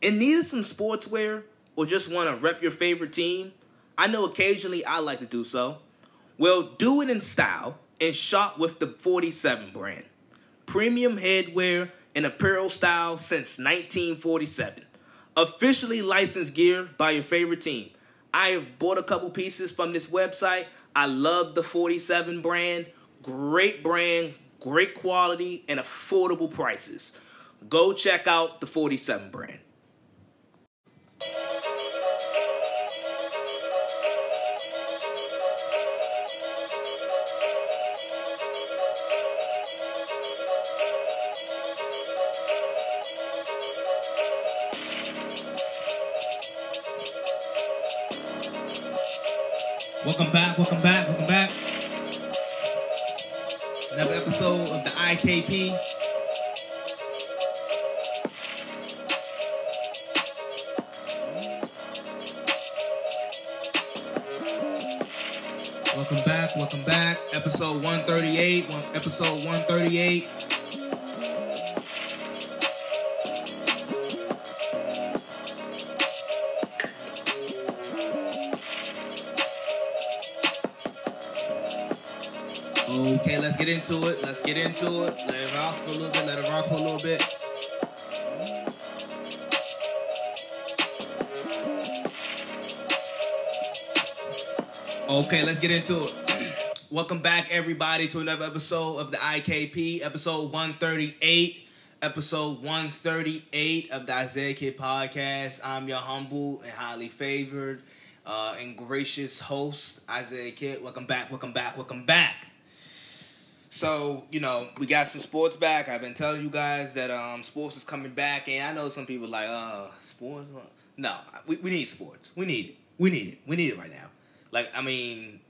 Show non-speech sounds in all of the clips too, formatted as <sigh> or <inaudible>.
In need of some sportswear or just want to rep your favorite team? I know occasionally I like to do so. Well, do it in style and shop with the 47 brand. Premium headwear and apparel style since 1947. Officially licensed gear by your favorite team. I have bought a couple pieces from this website. I love the 47 brand. Great brand, great quality, and affordable prices. Go check out the 47 brand. Welcome back, welcome back, welcome back. Another episode of the IKP. Into it. Let's get into it. Let it rock for a little bit. Let it rock for a little bit. Okay, let's get into it. Welcome back, everybody, to another episode of the IKP, episode 138. Episode 138 of the Isaiah Kid Podcast. I'm your humble and highly favored uh, and gracious host, Isaiah Kid. Welcome back, welcome back, welcome back. So, you know, we got some sports back. I've been telling you guys that um, sports is coming back, and I know some people like, uh, sports? No, we, we need sports. We need it. We need it. We need it right now. Like, I mean,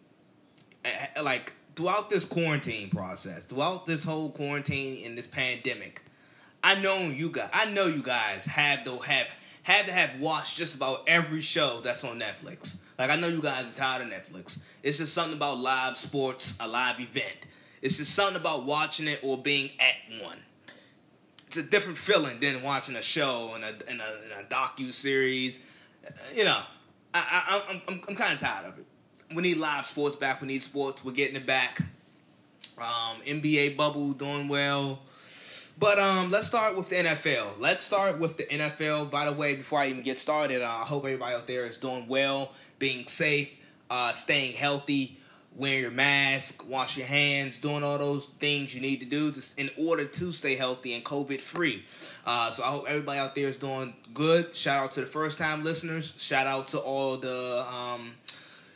eh, eh, like, throughout this quarantine process, throughout this whole quarantine and this pandemic, I know you guys, I know you guys have to have, had to have watched just about every show that's on Netflix. Like, I know you guys are tired of Netflix. It's just something about live sports, a live event. It's just something about watching it or being at one. It's a different feeling than watching a show and a in a, in a docu series. You know, I, I, I'm I'm, I'm kind of tired of it. We need live sports back. We need sports. We're getting it back. Um, NBA bubble doing well. But um, let's start with the NFL. Let's start with the NFL. By the way, before I even get started, uh, I hope everybody out there is doing well, being safe, uh, staying healthy wearing your mask, wash your hands, doing all those things you need to do to, in order to stay healthy and COVID free. Uh, so I hope everybody out there is doing good. Shout out to the first time listeners. Shout out to all the um,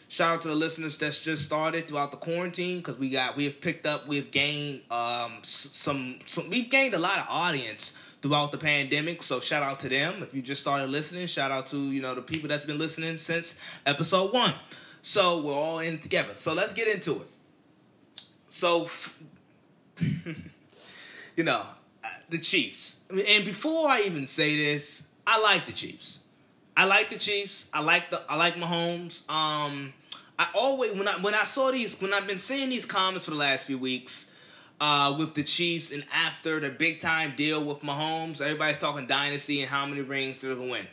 shout out to the listeners that's just started throughout the quarantine because we got we have picked up we've gained um, some, some we've gained a lot of audience throughout the pandemic. So shout out to them. If you just started listening, shout out to you know the people that's been listening since episode one. So we're all in together. So let's get into it. So, <laughs> you know, uh, the Chiefs. And before I even say this, I like the Chiefs. I like the Chiefs. I like the I like Mahomes. Um, I always when I when I saw these when I've been seeing these comments for the last few weeks uh, with the Chiefs and after the big time deal with Mahomes, everybody's talking dynasty and how many rings they're gonna win.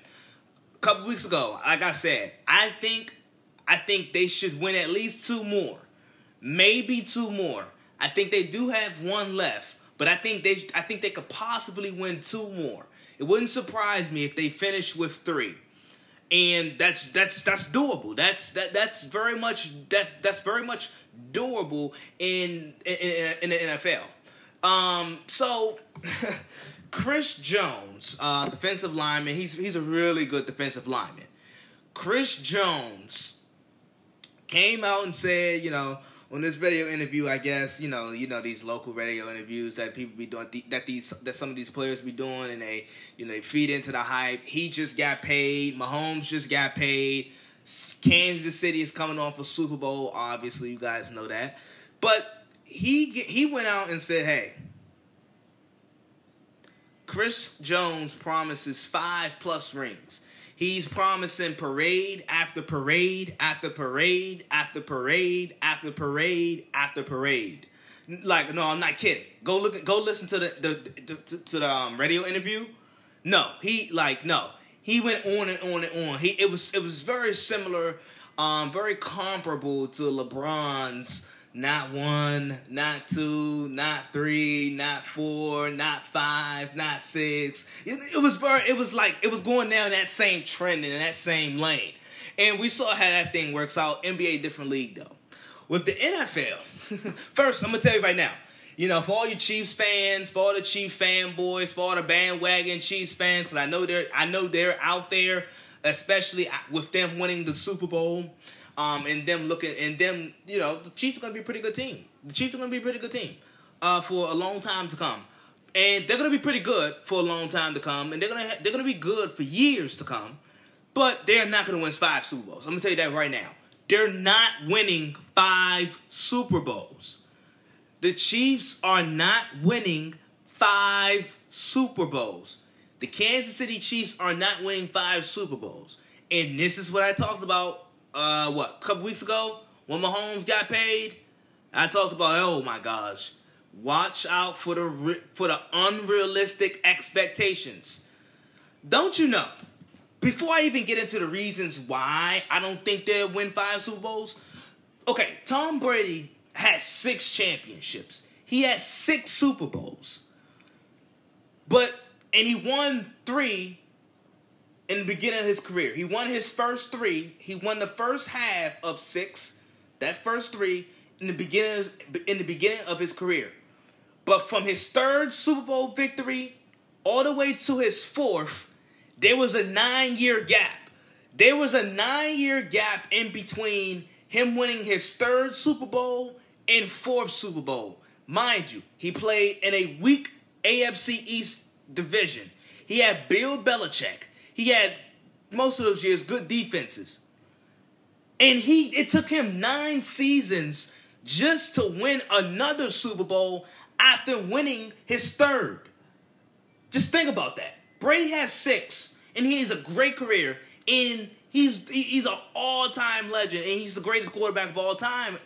A couple weeks ago, like I said, I think I think they should win at least two more. Maybe two more. I think they do have one left, but I think they I think they could possibly win two more. It wouldn't surprise me if they finish with three. And that's that's that's doable. That's that that's very much that that's very much doable in in, in the NFL. Um, so <laughs> Chris Jones, uh, defensive lineman, he's he's a really good defensive lineman. Chris Jones came out and said, you know, on this radio interview, I guess, you know, you know these local radio interviews that people be doing, that these that some of these players be doing, and they, you know, they feed into the hype. He just got paid. Mahomes just got paid. Kansas City is coming off a Super Bowl. Obviously, you guys know that. But he he went out and said, "Hey, Chris Jones promises five plus rings." He's promising parade after parade after parade after parade after parade after parade. Like, no, I'm not kidding. Go look, go listen to the the, the to, to the um, radio interview. No, he like no. He went on and on and on. He it was it was very similar, um, very comparable to LeBron's not one, not two, not three, not four, not five, not six. It, it, was very, it was like it was going down that same trend in that same lane, and we saw how that thing works out. NBA different league though. With the NFL, <laughs> first I'm gonna tell you right now. You know, for all you Chiefs fans, for all the Chiefs fanboys, for all the bandwagon Chiefs fans, because I know they're, I know they're out there, especially uh, with them winning the Super Bowl um, and them looking and them, you know, the Chiefs are gonna be a pretty good team. The Chiefs are gonna be a pretty good team uh, for a long time to come, and they're gonna be pretty good for a long time to come, and they're gonna they're gonna be good for years to come. But they're not gonna win five Super Bowls. I'm gonna tell you that right now. They're not winning five Super Bowls. The Chiefs are not winning five Super Bowls. The Kansas City Chiefs are not winning five Super Bowls. And this is what I talked about uh, what, a couple weeks ago when Mahomes got paid, I talked about, oh my gosh, watch out for the for the unrealistic expectations. Don't you know? Before I even get into the reasons why I don't think they'll win five Super Bowls, okay, Tom Brady has six championships. He has six Super Bowls. But and he won three in the beginning of his career. He won his first three. He won the first half of six. That first three in the beginning in the beginning of his career. But from his third Super Bowl victory all the way to his fourth, there was a nine year gap. There was a nine year gap in between him winning his third Super Bowl and fourth Super Bowl. Mind you, he played in a weak AFC East division. He had Bill Belichick, he had most of those years good defenses. And he it took him 9 seasons just to win another Super Bowl after winning his third. Just think about that. Brady has 6 and he has a great career and he's he's an all-time legend and he's the greatest quarterback of all time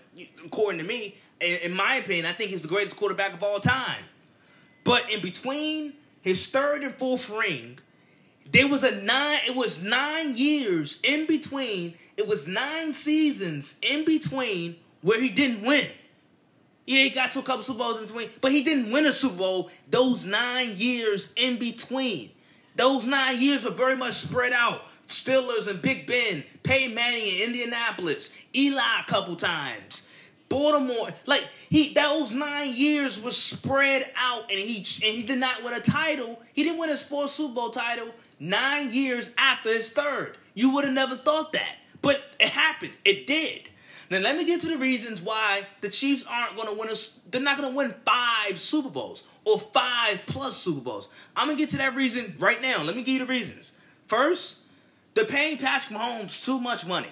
according to me. In my opinion, I think he's the greatest quarterback of all time. But in between his third and fourth ring, there was a nine, it was nine years in between, it was nine seasons in between where he didn't win. Yeah, he got to a couple Super Bowls in between, but he didn't win a Super Bowl those nine years in between. Those nine years were very much spread out. Steelers and Big Ben, Peyton Manning in Indianapolis, Eli a couple times, Baltimore. Like he, those nine years were spread out, and he and he did not win a title. He didn't win his fourth Super Bowl title nine years after his third. You would have never thought that. But it happened. It did. Now let me get to the reasons why the Chiefs aren't going to win. A, they're not going to win five Super Bowls or five plus Super Bowls. I'm to get to that reason right now. Let me give you the reasons. First, they're paying Patrick Mahomes too much money.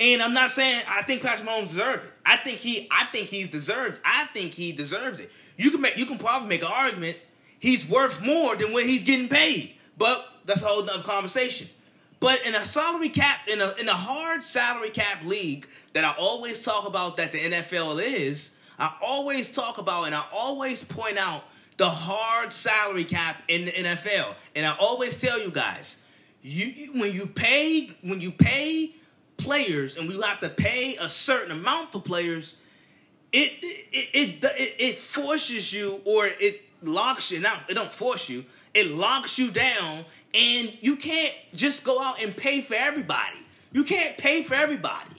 And I'm not saying I think Patrick Mahomes deserves it. I think he I think he's deserved. I think he deserves it. You can make you can probably make an argument he's worth more than what he's getting paid. But that's a whole other conversation. But in a salary cap, in a in a hard salary cap league that I always talk about that the NFL is, I always talk about and I always point out the hard salary cap in the NFL. And I always tell you guys, you when you pay when you pay players and we have to pay a certain amount for players, it it it, it, it forces you or it locks you. Now it don't force you it locks you down, and you can't just go out and pay for everybody. You can't pay for everybody.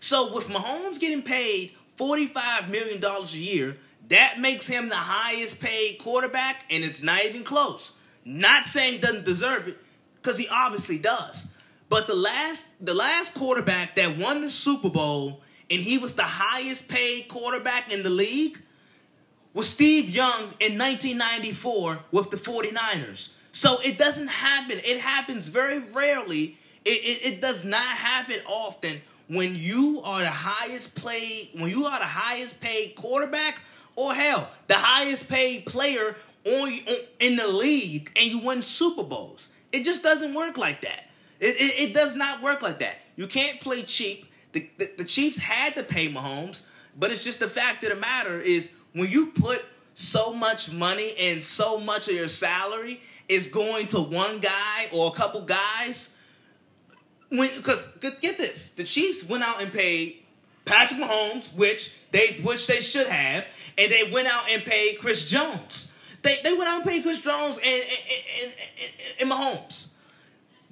So with Mahomes getting paid $45 million a year, that makes him the highest paid quarterback, and it's not even close. Not saying doesn't deserve it, because he obviously does. But the last the last quarterback that won the Super Bowl and he was the highest paid quarterback in the league was Steve Young in 1994 with the 49ers. So it doesn't happen. It happens very rarely. It, it, it, does not happen often when you are the highest paid when you are the highest paid quarterback or hell the highest paid player on, on in the league and you win Super Bowls. It just doesn't work like that. It, it, it does not work like that. You can't play cheap. The, the, the Chiefs had to pay Mahomes, but it's just the fact of the matter is when you put so much money and so much of your salary is going to one guy or a couple guys. Because get this, the Chiefs went out and paid Patrick Mahomes, which they which they should have, and they went out and paid Chris Jones. They they went out and paid Chris Jones and and, and, and, and Mahomes.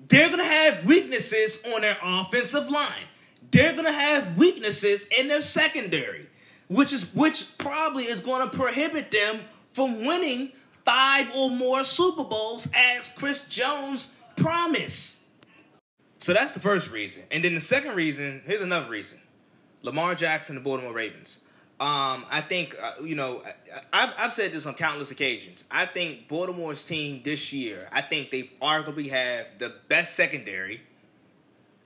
They're gonna have weaknesses on their offensive line. They're gonna have weaknesses in their secondary, which is which probably is gonna prohibit them from winning five or more Super Bowls as Chris Jones promised. So that's the first reason. And then the second reason, here's another reason. Lamar Jackson, the Baltimore Ravens. Um, I think uh, you know I, have I've said this on countless occasions. I think Baltimore's team this year. I think they arguably have the best secondary.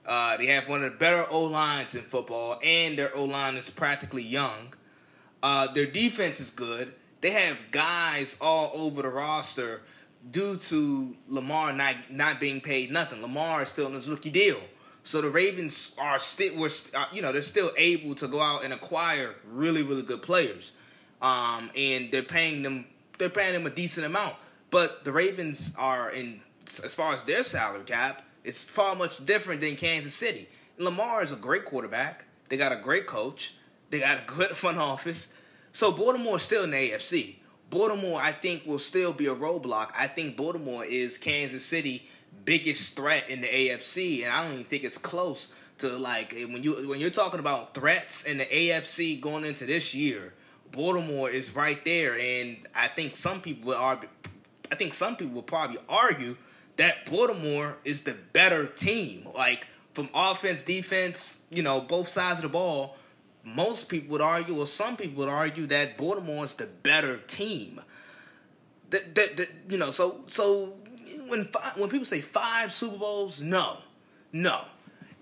Uh, they have one of the better O lines in football, and their O line is practically young. Uh, their defense is good. They have guys all over the roster due to Lamar not not being paid nothing. Lamar is still in his rookie deal. So the Ravens are still, were, uh, you know, they're still able to go out and acquire really, really good players, um, and they're paying them, they're paying them a decent amount. But the Ravens are in, as far as their salary cap, it's far much different than Kansas City. Lamar is a great quarterback. They got a great coach. They got a good <laughs> front office. So Baltimore is still in the AFC. Baltimore, I think, will still be a roadblock. I think Baltimore is Kansas City biggest threat in the AFC, and I don't even think it's close to like eh, when you when you're talking about threats in the AFC going into this year. Baltimore is right there, and I think some people would argue, I think some people will probably argue that Baltimore is the better team. Like from offense, defense, you know, both sides of the ball. Most people would argue, or some people would argue, that Baltimore is the better team. That, that, that you know, so so when five, when people say five Super Bowls, no, no.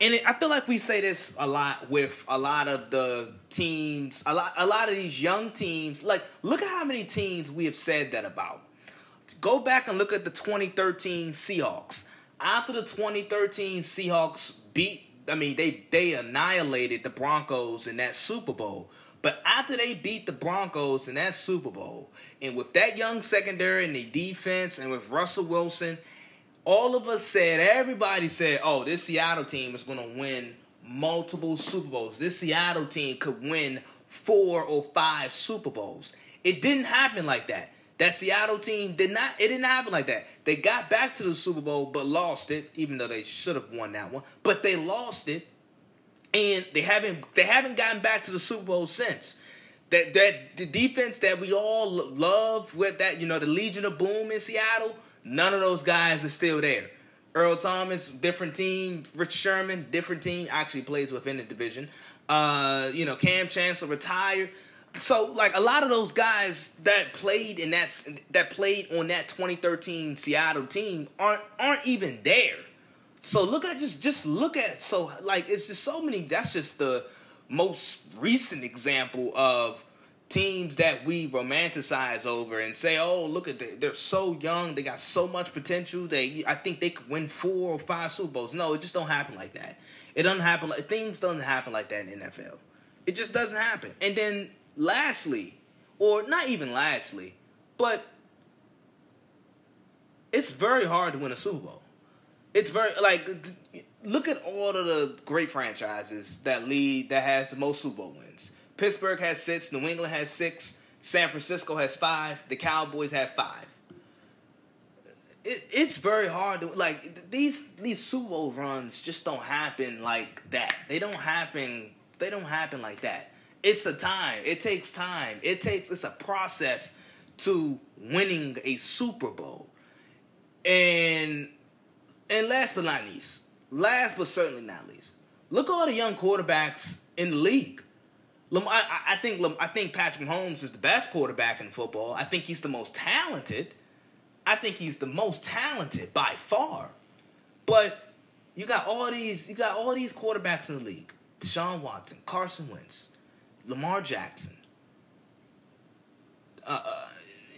And it, I feel like we say this a lot with a lot of the teams, a lot, a lot of these young teams. Like, look at how many teams we have said that about. Go back and look at the 2013 Seahawks. After the 2013 Seahawks beat, I mean, they they annihilated the Broncos in that Super Bowl. But after they beat the Broncos in that Super Bowl, and with that young secondary and the defense, and with Russell Wilson, all of us said, everybody said, oh, this Seattle team is going to win multiple Super Bowls. This Seattle team could win four or five Super Bowls. It didn't happen like that. That Seattle team did not. It didn't happen like that. They got back to the Super Bowl, but lost it, even though they should have won that one. But they lost it and they haven't they haven't gotten back to the Super Bowl since. That that the defense that we all love with that you know the Legion of Boom in Seattle, none of those guys are still there. Earl Thomas, different team. Rich Sherman, different team. Actually plays within the division. Uh, you know, Kam Chancellor retired. So like a lot of those guys that played in that that played on that 2013 Seattle team aren't aren't even there. So look at just just look at. So like it's just so many. That's just the most recent example of teams that we romanticize over and say, "Oh, look at they, they're so young. They got so much potential. They I think they could win four or five Super Bowls." No, it just don't happen like that. It doesn't happen like things don't happen like that in NFL. It just doesn't happen. And then lastly, or not even lastly, but it's very hard to win a Super Bowl. It's very like look at all of the great franchises that lead that has the most Super Bowl wins. Pittsburgh has six, New England has six, San Francisco has five, the Cowboys have five. It, it's very hard to like these these Super Bowl runs just don't happen like that. They don't happen. They don't happen like that. It's a time. It takes time. It takes. It's a process to winning a Super Bowl, and and last but not least, last but certainly not least, look at all the young quarterbacks in the league. I, I think I think Patrick Mahomes is the best quarterback in football. I think he's the most talented. I think he's the most talented by far. But you got all these you got all these quarterbacks in the league: Deshaun Watson, Carson Wentz, Lamar Jackson. Uh, uh,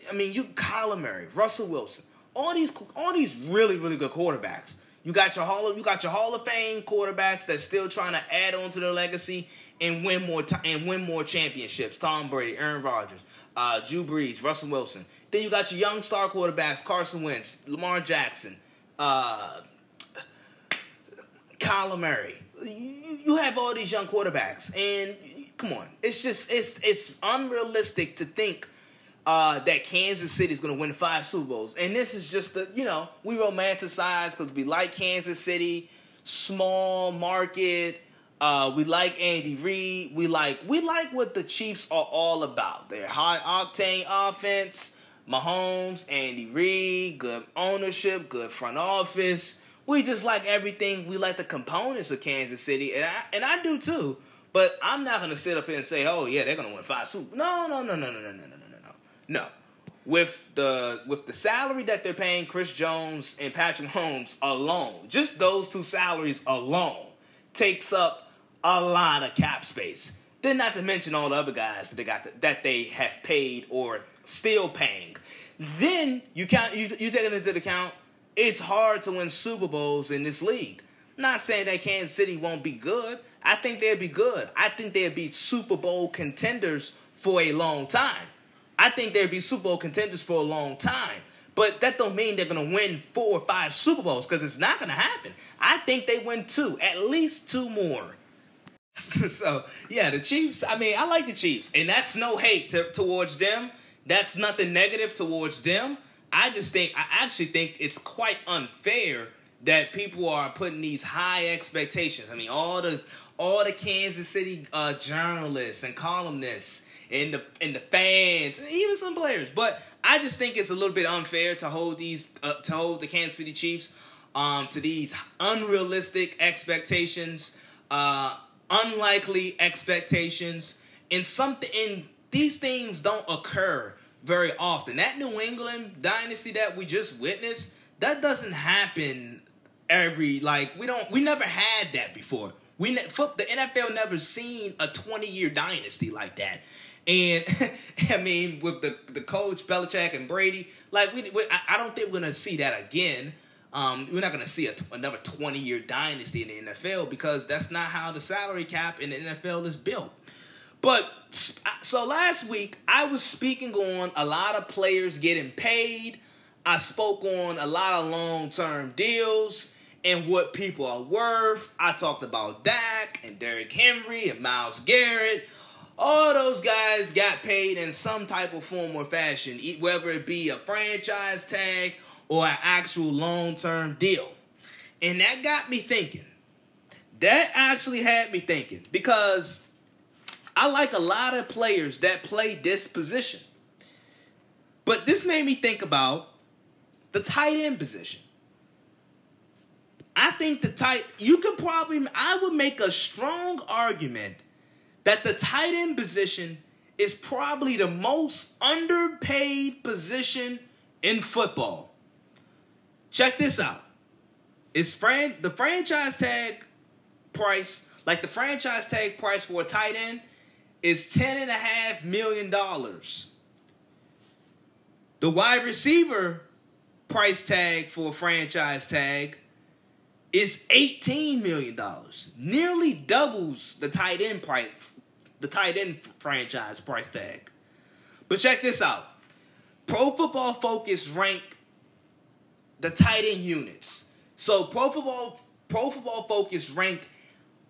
I mean, you Kyler Murray, Russell Wilson all these all these really really good quarterbacks. You got your hall of you got your Hall of Fame quarterbacks that's still trying to add on to their legacy and win more t- and win more championships. Tom Brady, Aaron Rodgers, uh, Drew Brees, Russell Wilson. Then you got your young star quarterbacks, Carson Wentz, Lamar Jackson, uh, Kyler Murray. You, you have all these young quarterbacks, and come on, it's just it's it's unrealistic to think uh, that Kansas City is going to win five Super Bowls. And this is just the you know we romanticize because we like Kansas City, small market. Uh, we like Andy Reid. We like we like what the Chiefs are all about. Their high octane offense, Mahomes, Andy Reid, good ownership, good front office. We just like everything. We like the components of Kansas City, and I and I do too. But I'm not gonna sit up here and say, "Oh yeah, they're gonna win five Super." No, no, no, no, no, no, no, no, no, no, no. With the with the salary that they're paying Chris Jones and Patrick Mahomes alone, just those two salaries alone takes up a lot of cap space. Then not to mention all the other guys that they got to, that they have paid or still paying. Then you count you you take it into account. It's hard to win Super Bowls in this league. I'm not saying that Kansas City won't be good. I think they'd be good. I think they'd be Super Bowl contenders for a long time. I think they'd be Super Bowl contenders for a long time. But that don't mean they're gonna win four or five Super Bowls because it's not gonna happen. I think they win two, at least two more. <laughs> so yeah, the Chiefs. I mean, I like the Chiefs, and that's no hate to, towards them. That's nothing negative towards them. I just think I actually think it's quite unfair that people are putting these high expectations. I mean, all the all the Kansas City uh, journalists and columnists and the and the fans, and even some players. But I just think it's a little bit unfair to hold these uh, to hold the Kansas City Chiefs um, to these unrealistic expectations. Uh, unlikely expectations, and something and these things don't occur very often. That New England dynasty that we just witnessed, that doesn't happen every like we don't we never had that before. We the NFL never seen a 20 year dynasty like that. And <laughs> I mean, with the the coach Belichick and Brady, like we, we I don't think we're gonna see that again. Um, we're not to see a, another 20 year dynasty in the NFL because that's not how the salary cap in the NFL is built. But so last week, I was speaking on a lot of players getting paid. I spoke on a lot of long term deals and what people are worth. I talked about Dak and Derrick Henry and Myles Garrett. All those guys got paid in some type of form or fashion, whether it be a franchise tag or an actual long term deal. And that got me thinking. That actually had me thinking because I like a lot of players that play this position. But this made me think about the tight end position. I think the tight you could probably I would make a strong argument that the tight end position is probably the most underpaid position in football. Check this out. Is fran- the franchise tag price, like the franchise tag price for a tight end, is ten and a half million dollars. The wide receiver price tag for a franchise tag is $18 million. Nearly doubles the tight end price, the tight end franchise price tag. But check this out. Pro Football Focus ranked the tight end units. So Pro Football Pro Football Focus ranked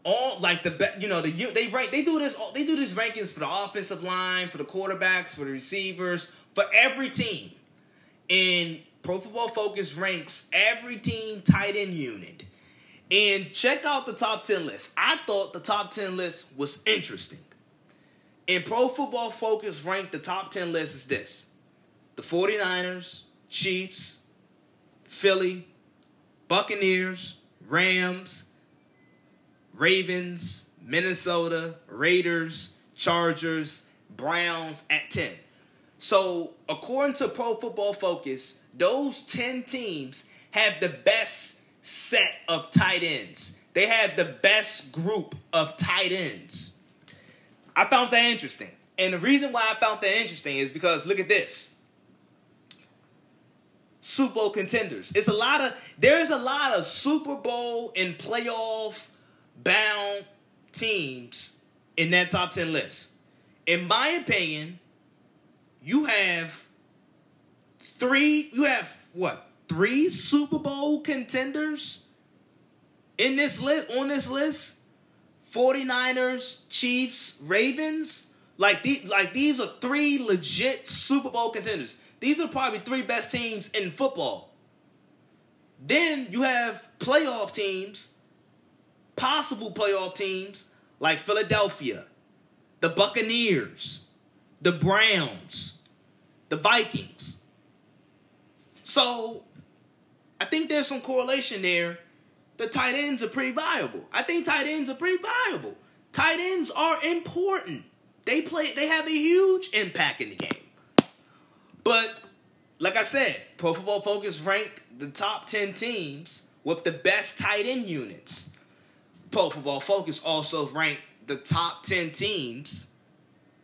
all like the you know the they rank they do this they do these rankings for the offensive line, for the quarterbacks, for the receivers, for every team. And Pro Football Focus ranks every team tight end unit. And check out the top 10 list. I thought the top 10 list was interesting. And Pro Football Focus ranked the top 10 list is this. The 49ers, Chiefs, Philly, Buccaneers, Rams, Ravens, Minnesota, Raiders, Chargers, Browns at 10. So, according to Pro Football Focus, those 10 teams have the best set of tight ends. They have the best group of tight ends. I found that interesting. And the reason why I found that interesting is because look at this. Super Bowl contenders. It's a lot of there's a lot of Super Bowl and playoff bound teams in that top 10 list. In my opinion, you have three. You have what? Three Super Bowl contenders in this list. On this list, 49ers, Chiefs, Ravens. Like these, like these are three legit Super Bowl contenders. These are probably three best teams in football. Then you have playoff teams, possible playoff teams like Philadelphia, the Buccaneers, the Browns, the Vikings. So I think there's some correlation there. The tight ends are pretty viable. I think tight ends are pretty viable. Tight ends are important. They play they have a huge impact in the game. But like I said, Pro Football Focus ranked the top 10 teams with the best tight end units. Pro Football Focus also ranked the top 10 teams,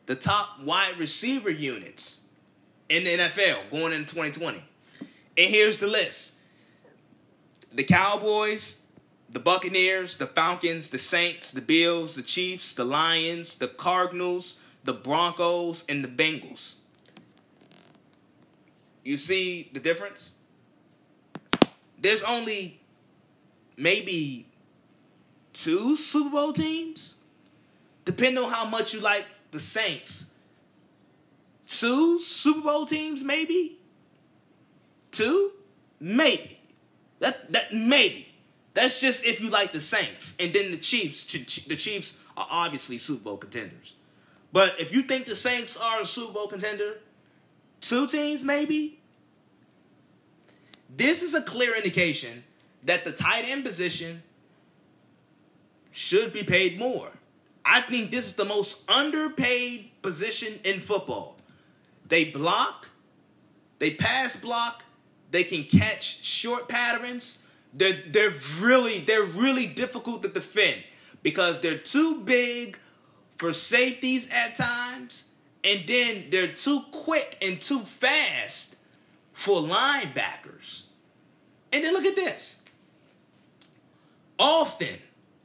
the top wide receiver units in the NFL going into 2020. And here's the list the Cowboys, the Buccaneers, the Falcons, the Saints, the Bills, the Chiefs, the Lions, the Cardinals, the Broncos, and the Bengals. You see the difference? There's only maybe two Super Bowl teams, depending on how much you like the Saints. Two Super Bowl teams, maybe. Two, maybe. That that maybe. That's just if you like the Saints, and then the Chiefs. The Chiefs are obviously Super Bowl contenders. But if you think the Saints are a Super Bowl contender, two teams maybe. This is a clear indication that the tight end position should be paid more. I think this is the most underpaid position in football. They block, they pass block, they can catch short patterns. They're they're really they're really difficult to defend because they're too big for safeties at times, and then they're too quick and too fast for linebackers. And then look at this. Often,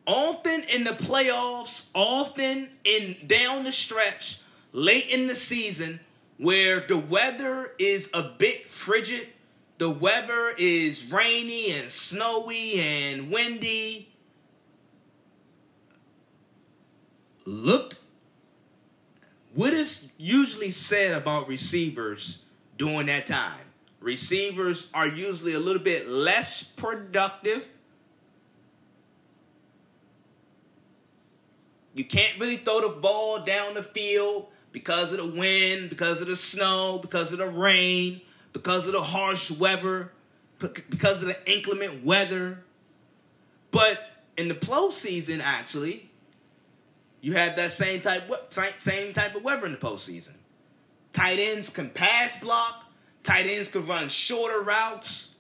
often in the playoffs, often in down the stretch, late in the season, where the weather is a bit frigid the weather is rainy and snowy and windy. Look what is usually said about receivers during that time. Receivers are usually a little bit less productive. You can't really throw the ball down the field because of the wind, because of the snow, because of the rain because of the harsh weather, because of the inclement weather. But in the postseason, actually, you have that same type same type of weather in the postseason. Tight ends can pass block. Tight ends can run shorter routes.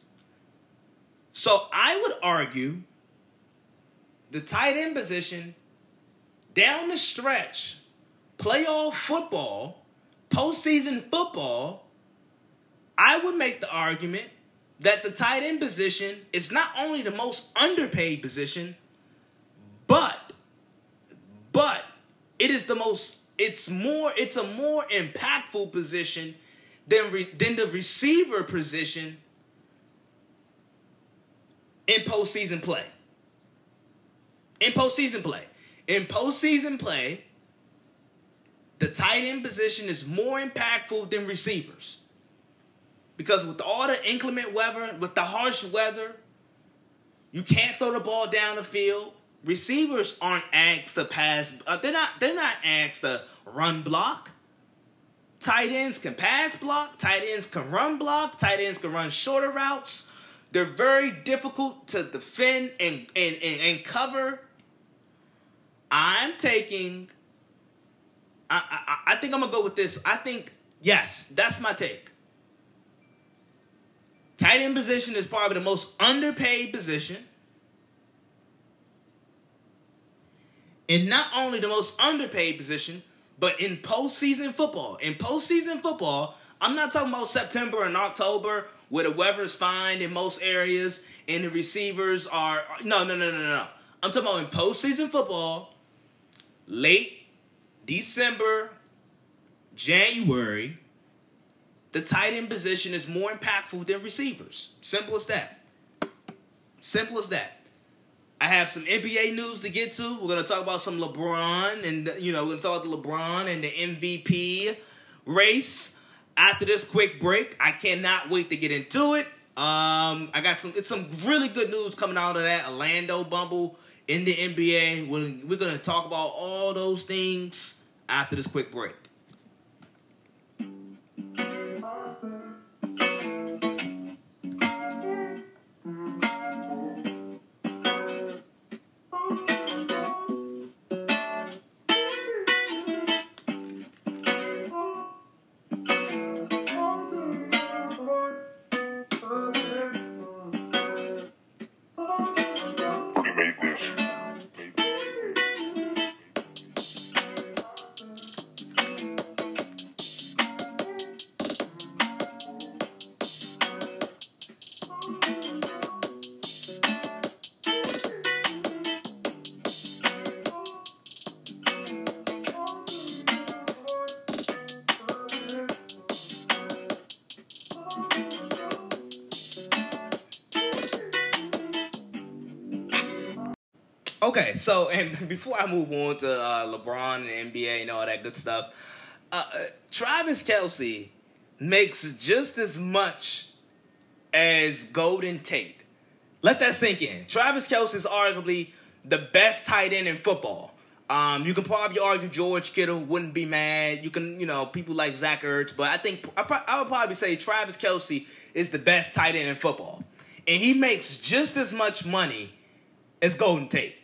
So I would argue the tight end position down the stretch, playoff football, postseason football I would make the argument that the tight end position is not only the most underpaid position, but but it is the most it's more it's a more impactful position than re, than the receiver position in postseason play. In postseason play. In postseason play, the tight end position is more impactful than receivers. Because with all the inclement weather, with the harsh weather, you can't throw the ball down the field. Receivers aren't asked to pass. Uh, they're not. They're not asked to run block. Tight ends can pass block. Tight ends can run block. Tight ends can run shorter routes. They're very difficult to defend and and, and, and cover. I'm taking. I, I I think I'm gonna go with this. I think yes, that's my take. Tight end position is probably the most underpaid position. And not only the most underpaid position, but in postseason football. In postseason football, I'm not talking about September and October where the weather is fine in most areas and the receivers are no no no no no. I'm talking about in postseason football, late December, January, the tight end position is more impactful than receivers. Simple as that. Simple as that. I have some NBA news to get to. We're gonna talk about some LeBron, and you know, we're gonna talk about the LeBron and the MVP race. After this quick break, I cannot wait to get into it. Um, I got some. It's some really good news coming out of that Orlando Bumble in the NBA. We're, we're gonna talk about all those things after this quick break. Before I move on to uh, LeBron and NBA and all that good stuff, uh, Travis Kelce makes just as much as Golden Tate. Let that sink in. Travis Kelce is arguably the best tight end in football. Um, you can probably argue George Kittle wouldn't be mad. You can, you know, people like Zach Ertz, but I think I, pro- I would probably say Travis Kelce is the best tight end in football, and he makes just as much money as Golden Tate.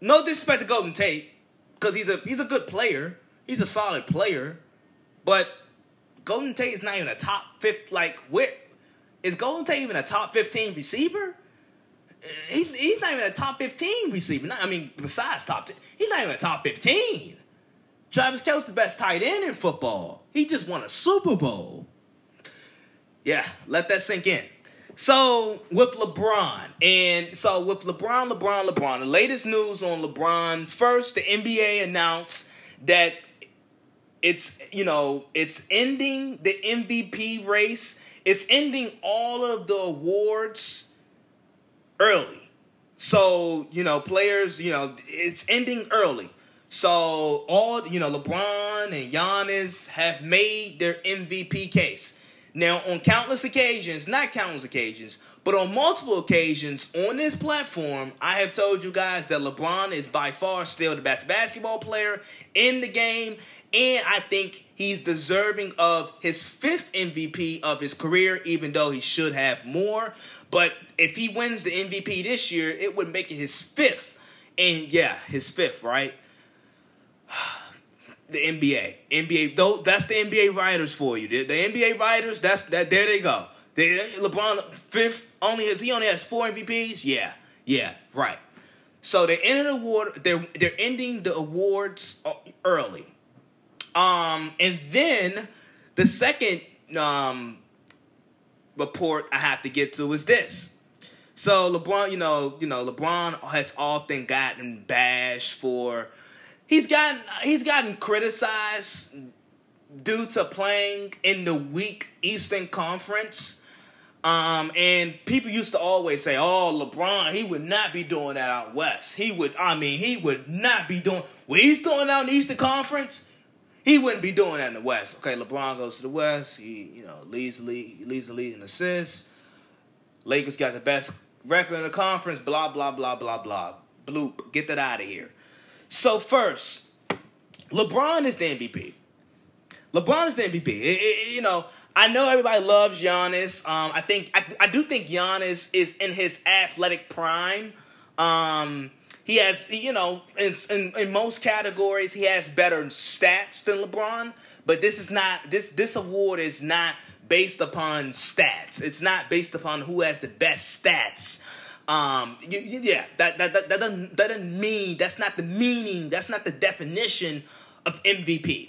No disrespect to Golden Tate, because he's a he's a good player. He's a solid player, but Golden Tate is not even a top fifth. Like, where is Golden Tate even a top fifteen receiver? He's he's not even a top fifteen receiver. Not, I mean, besides top, 10, he's not even a top fifteen. Travis Kelce the best tight end in football. He just won a Super Bowl. Yeah, let that sink in. So with LeBron, and so with LeBron, LeBron, LeBron, the latest news on LeBron. First, the NBA announced that it's you know it's ending the MVP race. It's ending all of the awards early. So you know players, you know it's ending early. So all you know, LeBron and Giannis have made their MVP case. Now, on countless occasions, not countless occasions, but on multiple occasions on this platform, I have told you guys that LeBron is by far still the best basketball player in the game. And I think he's deserving of his fifth MVP of his career, even though he should have more. But if he wins the MVP this year, it would make it his fifth. And yeah, his fifth, right? The NBA. NBA though that's the NBA writers for you. The, the NBA writers, that's that there they go. The, LeBron fifth only has he only has four MVPs? Yeah. Yeah, right. So they ended the award they're they're ending the awards uh, early. Um and then the second um report I have to get to is this. So LeBron, you know, you know, LeBron has often gotten bashed for he's gotten he's gotten criticized due to playing in the weak Eastern Conference. Um, and people used to always say, "Oh, LeBron, he would not be doing that out west. He would, I mean, he would not be doing what he's doing out in the Eastern Conference. He wouldn't be doing that in the West." Okay, LeBron goes to the West. He, you know, leads the league, leads the league in assists. Lakers got the best record in the conference. Blah blah blah blah blah. Bloop. Get that out of here. So first, LeBron is the MVP. LeBron is the MVP. It, it, you know, I know everybody loves Giannis. Um, I think I, I do think Giannis is in his athletic prime. Um, he has, you know, in, in, in most categories, he has better stats than LeBron. But this is not this this award is not based upon stats. It's not based upon who has the best stats. Um, yeah, that, that, that, that, doesn't, that doesn't mean, that's not the meaning, that's not the definition of MVP.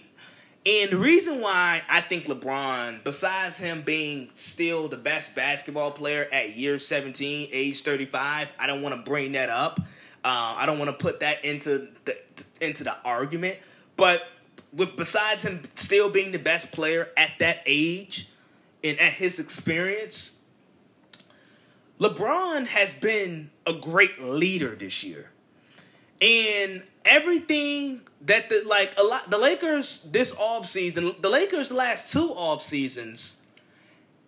And the reason why I think LeBron, besides him being still the best basketball player at year 17, age 35, I don't want to bring that up. Uh, I don't want to put that into the into the argument. But with besides him still being the best player at that age, and at his experience, LeBron has been a great leader this year. And everything that the like a lot the Lakers this off season, the Lakers last two off seasons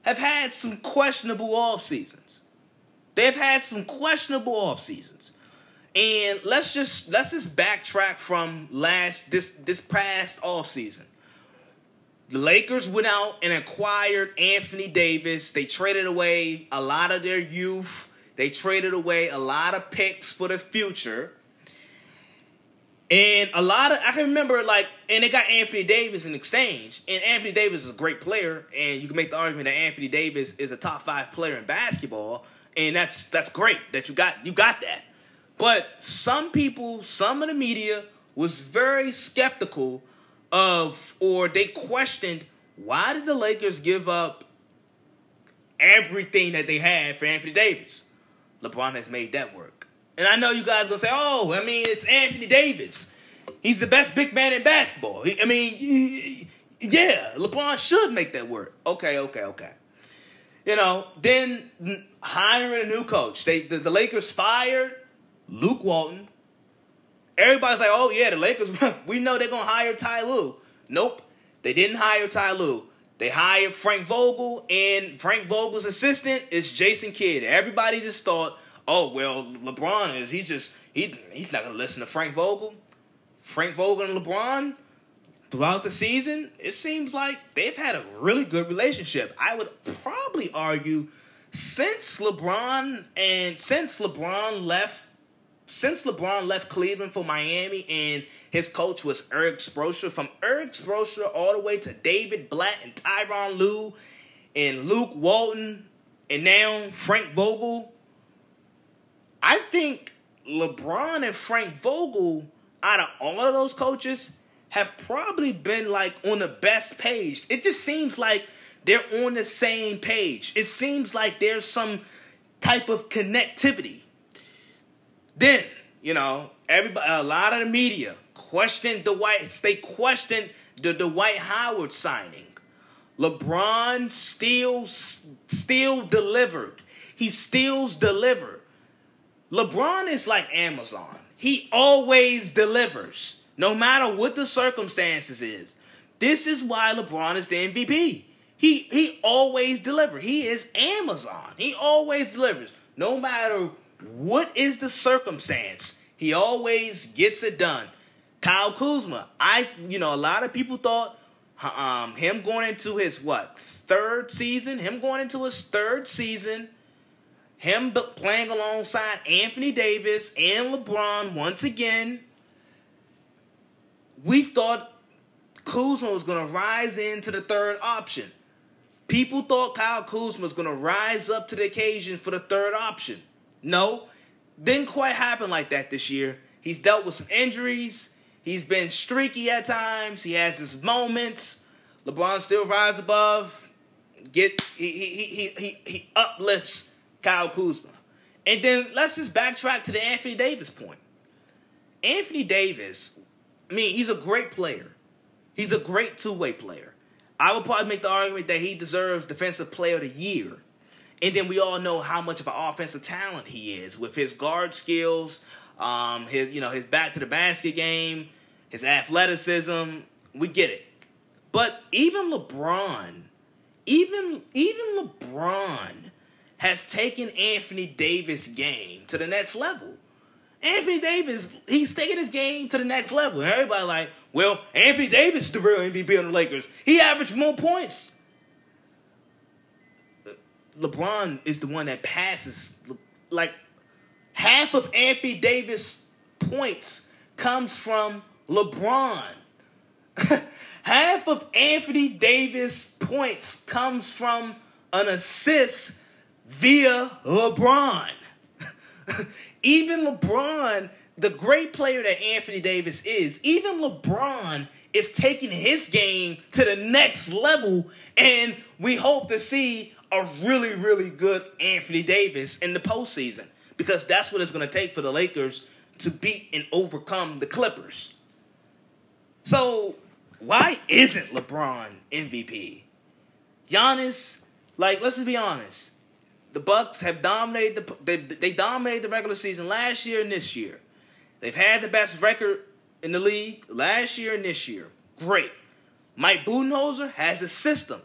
have had some questionable off seasons. They've had some questionable off seasons. And let's just let's just backtrack from last this this past off season. The Lakers went out and acquired Anthony Davis. They traded away a lot of their youth. They traded away a lot of picks for the future. And a lot of I can remember like and they got Anthony Davis in exchange. And Anthony Davis is a great player, and you can make the argument that Anthony Davis is a top five player in basketball, and that's that's great that you got you got that. But some people, some of the media was very skeptical of or they questioned why did the Lakers give up everything that they had for Anthony Davis? LeBron has made that work. And I know you guys gonna say, "Oh, I mean, it's Anthony Davis. He's the best big man in basketball." I mean, yeah, LeBron should make that work. Okay, okay, okay. You know, then hiring a new coach. They the, the Lakers fired Luke Walton. Everybody's like, "Oh yeah, the Lakers. <laughs> we know they're gonna hire Ty Lue." Nope, they didn't hire Ty Lue. They hired Frank Vogel, and Frank Vogel's assistant is Jason Kidd. Everybody just thought oh well, LeBron is he just he he's not gonna listen to Frank Vogel. Frank Vogel and LeBron throughout the season, it seems like they've had a really good relationship. I would probably argue since LeBron and since LeBron left since LeBron left Cleveland for Miami and his coach was Erik Spoelstra, from Erik Spoelstra all the way to David Blatt and Tyronn Lue and Luke Walton and now Frank Vogel, I think LeBron and Frank Vogel, out of all of those coaches, have probably been like on the best page. It just seems like they're on the same page. It seems like there's some type of connectivity. Then, you know, everybody, a lot of the media questioned the White. They questioned the Dwight Howard signing. LeBron still still delivered. He still delivered. LeBron is like Amazon. He always delivers, no matter what the circumstances is. This is why LeBron is the MVP. He he always delivers. He is Amazon. He always delivers, no matter what is the circumstance. He always gets it done. Kyle Kuzma, I you know a lot of people thought um him going into his what third season, him going into his third season him playing alongside Anthony Davis and LeBron once again. We thought Kuzma was going to rise into the third option. People thought Kyle Kuzma was going to rise up to the occasion for the third option. No, didn't quite happen like that this year. He's dealt with some injuries. He's been streaky at times. He has his moments. LeBron still rise above. Get he he he he he uplifts Kyle Kuzma. And then let's just backtrack to the Anthony Davis point. Anthony Davis, I mean, he's a great player. He's a great two-way player. I would probably make the argument that he deserves Defensive Player of the Year. And then we all know how much of an offensive talent he is with his guard skills, um, his you know his back to the basket game, his athleticism. We get it. But even LeBron, even even LeBron has taken Anthony Davis' game to the next level. Anthony Davis, he's taking his game to the next level. And everybody like, well, Anthony Davis is the real MVP on the Lakers. He averaged more points. LeBron is the one that passes. Like, half of Anthony Davis' points comes from LeBron. <laughs> half of Anthony Davis' points comes from an assist via LeBron. <laughs> even LeBron, the great player that Anthony Davis is, even LeBron is taking his game to the next level, and we hope to see a really, really good Anthony Davis in the postseason because that's what it's going to take for the Lakers to beat and overcome the Clippers. So, why isn't LeBron MVP? Giannis Like, let's just be honest. The Bucks have dominated the they, they dominated the regular season last year and this year. They've had the best record in the league last year and this year. Great. Mike Budenholzer has a system.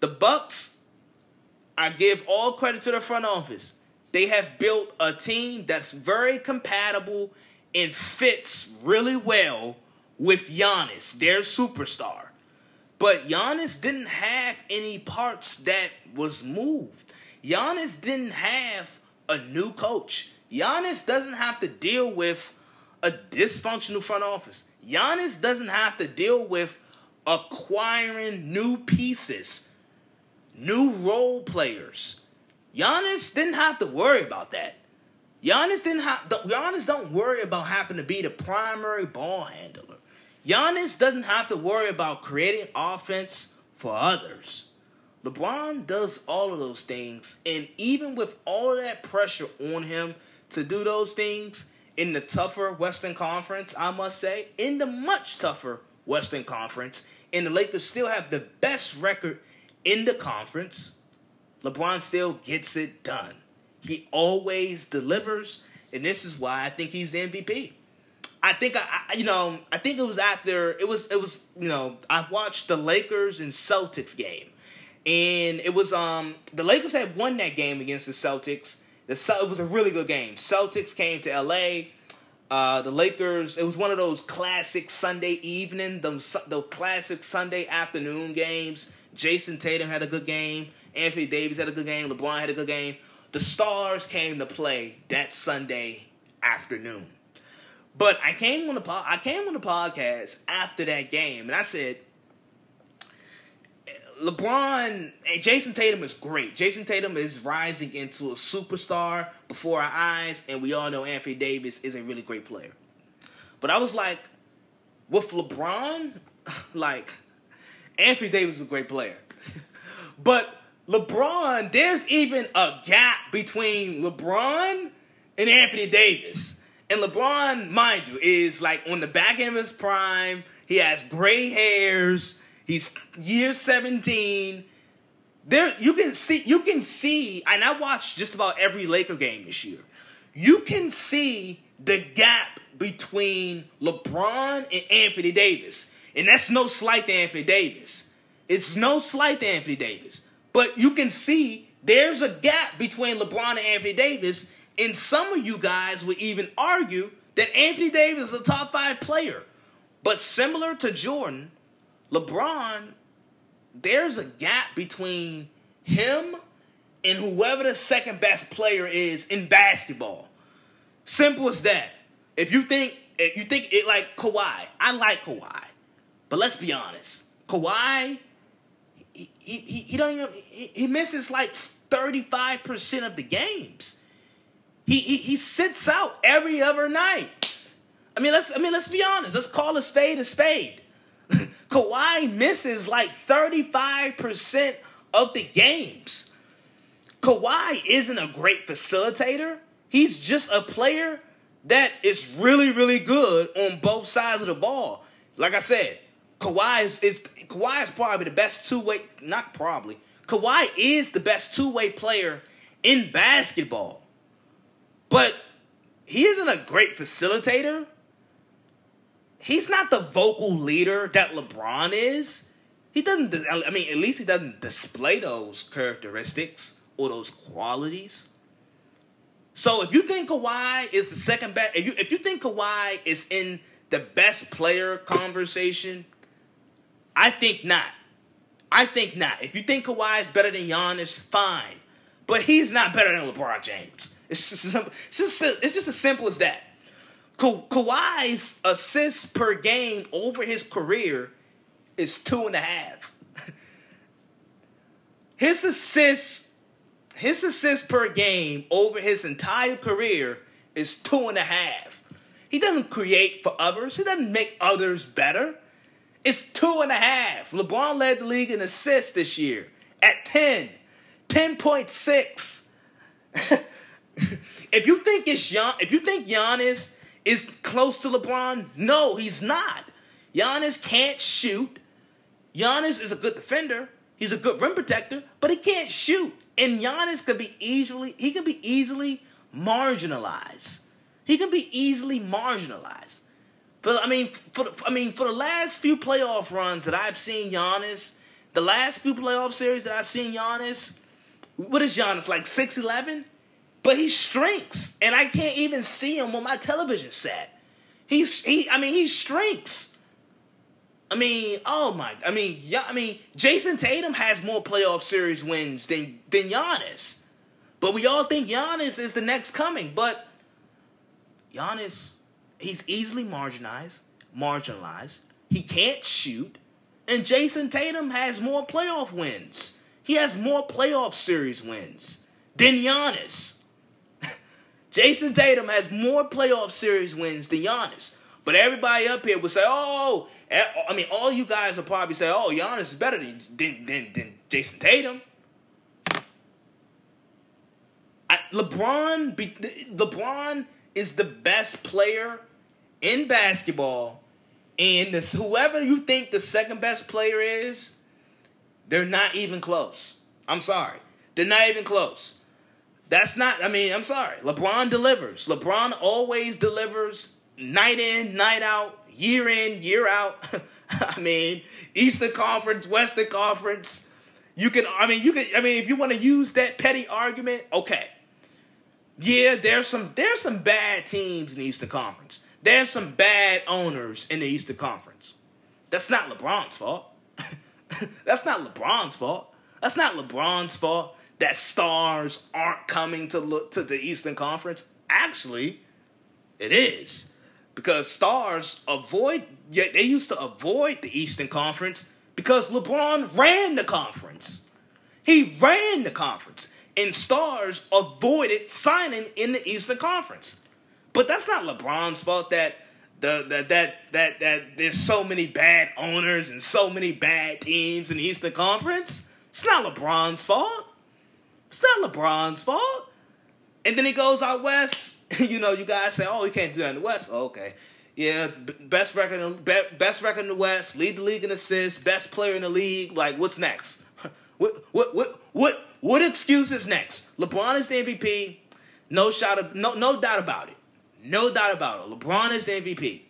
The Bucks, I give all credit to the front office. They have built a team that's very compatible and fits really well with Giannis, their superstar. But Giannis didn't have any parts that was moved. Giannis didn't have a new coach. Giannis doesn't have to deal with a dysfunctional front office. Giannis doesn't have to deal with acquiring new pieces, new role players. Giannis didn't have to worry about that. Giannis didn't have. Giannis don't worry about having to be the primary ball handler. Giannis doesn't have to worry about creating offense for others. LeBron does all of those things, and even with all that pressure on him to do those things in the tougher Western Conference, I must say, in the much tougher Western Conference, and the Lakers still have the best record in the conference, LeBron still gets it done. He always delivers, and this is why I think he's the MVP. I think I, I, you know I think it was after it was it was you know I watched the Lakers and Celtics game, and it was um the Lakers had won that game against the Celtics. The it was a really good game. Celtics came to L.A. Uh, the Lakers. It was one of those classic Sunday evening, those the classic Sunday afternoon games. Jayson Tatum had a good game. Anthony Davis had a good game. LeBron had a good game. The stars came to play that Sunday afternoon. But I came on the po- I came on the podcast after that game, and I said, LeBron and Jayson Tatum is great. Jayson Tatum is rising into a superstar before our eyes, and we all know Anthony Davis is a really great player. But I was like, with LeBron, <sighs> like Anthony Davis is a great player, but LeBron, there's even a gap between LeBron and Anthony Davis. And LeBron, mind you, is like on the back end of his prime. He has gray hairs. He's year 17. There you can see you can see, and I watched just about every Laker game this year. You can see the gap between LeBron and Anthony Davis. And that's no slight to Anthony Davis. It's no slight to Anthony Davis. But you can see there's a gap between LeBron and Anthony Davis and some of you guys would even argue that Anthony Davis is a top five player. But similar to Jordan, LeBron, there's a gap between him and whoever the second best player is in basketball. Simple as that. If you think if you think it like Kawhi, I like Kawhi. But let's be honest. Kawhi he he, he don't even he, he misses like 35% of the games. He, he he sits out every other night. I mean, let's I mean let's be honest. Let's call a spade a spade. <laughs> Kawhi misses like 35% of the games. Kawhi isn't a great facilitator. He's just a player that is really, really good on both sides of the ball. Like I said, Kawhi is, is Kawhi is probably the best two way. Not probably. Kawhi is the best two way player in basketball. But he isn't a great facilitator. He's not the vocal leader that LeBron is. He doesn't, I mean, at least he doesn't display those characteristics or those qualities. So if you think Kawhi is the second best, if you if you think Kawhi is in the best player conversation, I think not. I think not. If you think Kawhi is better than Giannis, fine. But he's not better than LeBron James. It's just, it's just, it's just as simple as that. Ka- Kawhi's assists per game over his career is two and a half. <laughs> his assists, his assists per game over his entire career is two and a half. He doesn't create for others. He doesn't make others better. It's two and a half. LeBron led the league in assists this year at 10. 10.6. <laughs> if you think it's Gian, if you think Giannis is close to LeBron, no, he's not. Giannis can't shoot. Giannis is a good defender, He's a good rim protector, but he can't shoot. And Giannis could be easily he can be easily marginalized. He can be easily marginalized. But I mean, for I mean, for the last few playoff runs that I've seen Giannis, the last few playoff series that I've seen Giannis, what is Giannis like six eleven? But he shrinks, and I can't even see him on my television set. He's he. I mean, he shrinks. I mean, oh my! I mean, yeah. I mean, Jayson Tatum has more playoff series wins than than Giannis, but we all think Giannis is the next coming. But Giannis, he's easily marginalized. Marginalized. He can't shoot, and Jayson Tatum has more playoff wins. He has more playoff series wins than Giannis. <laughs> Jayson Tatum has more playoff series wins than Giannis. But everybody up here would say, oh, eh, I mean, all you guys will probably say, oh, Giannis is better than, than, than, than Jayson Tatum. I, LeBron, LeBron is the best player in basketball. And this, whoever you think the second best player is, they're not even close. I'm sorry. They're not even close. That's not, I mean, I'm sorry. LeBron delivers. LeBron always delivers night in, night out, year in, year out. <laughs> I mean, Eastern Conference, Western Conference. You can, I mean, you can, I mean, if you want to use that petty argument, okay. Yeah, there's some, there's some bad teams in the Eastern Conference. There's some bad owners in the Eastern Conference. That's not LeBron's fault. <laughs> That's not LeBron's fault. That's not LeBron's fault that stars aren't coming to look to the Eastern Conference. Actually, it is because stars avoid yet they used to avoid the Eastern Conference because LeBron ran the conference. He ran the conference and stars avoided signing in the Eastern Conference. But that's not LeBron's fault that the, that that that that there's so many bad owners and so many bad teams in the Eastern Conference. It's not LeBron's fault. It's not LeBron's fault. And then he goes out west. <laughs> you know, you guys say, "Oh, he can't do that in the West." Oh, okay, yeah, best record, best record in the West, lead the league in assists, best player in the league. Like, what's next? <laughs> what, what, what, what, what excuse is next? LeBron is the MVP. No shot of no, no doubt about it. No doubt about it. LeBron is the MVP.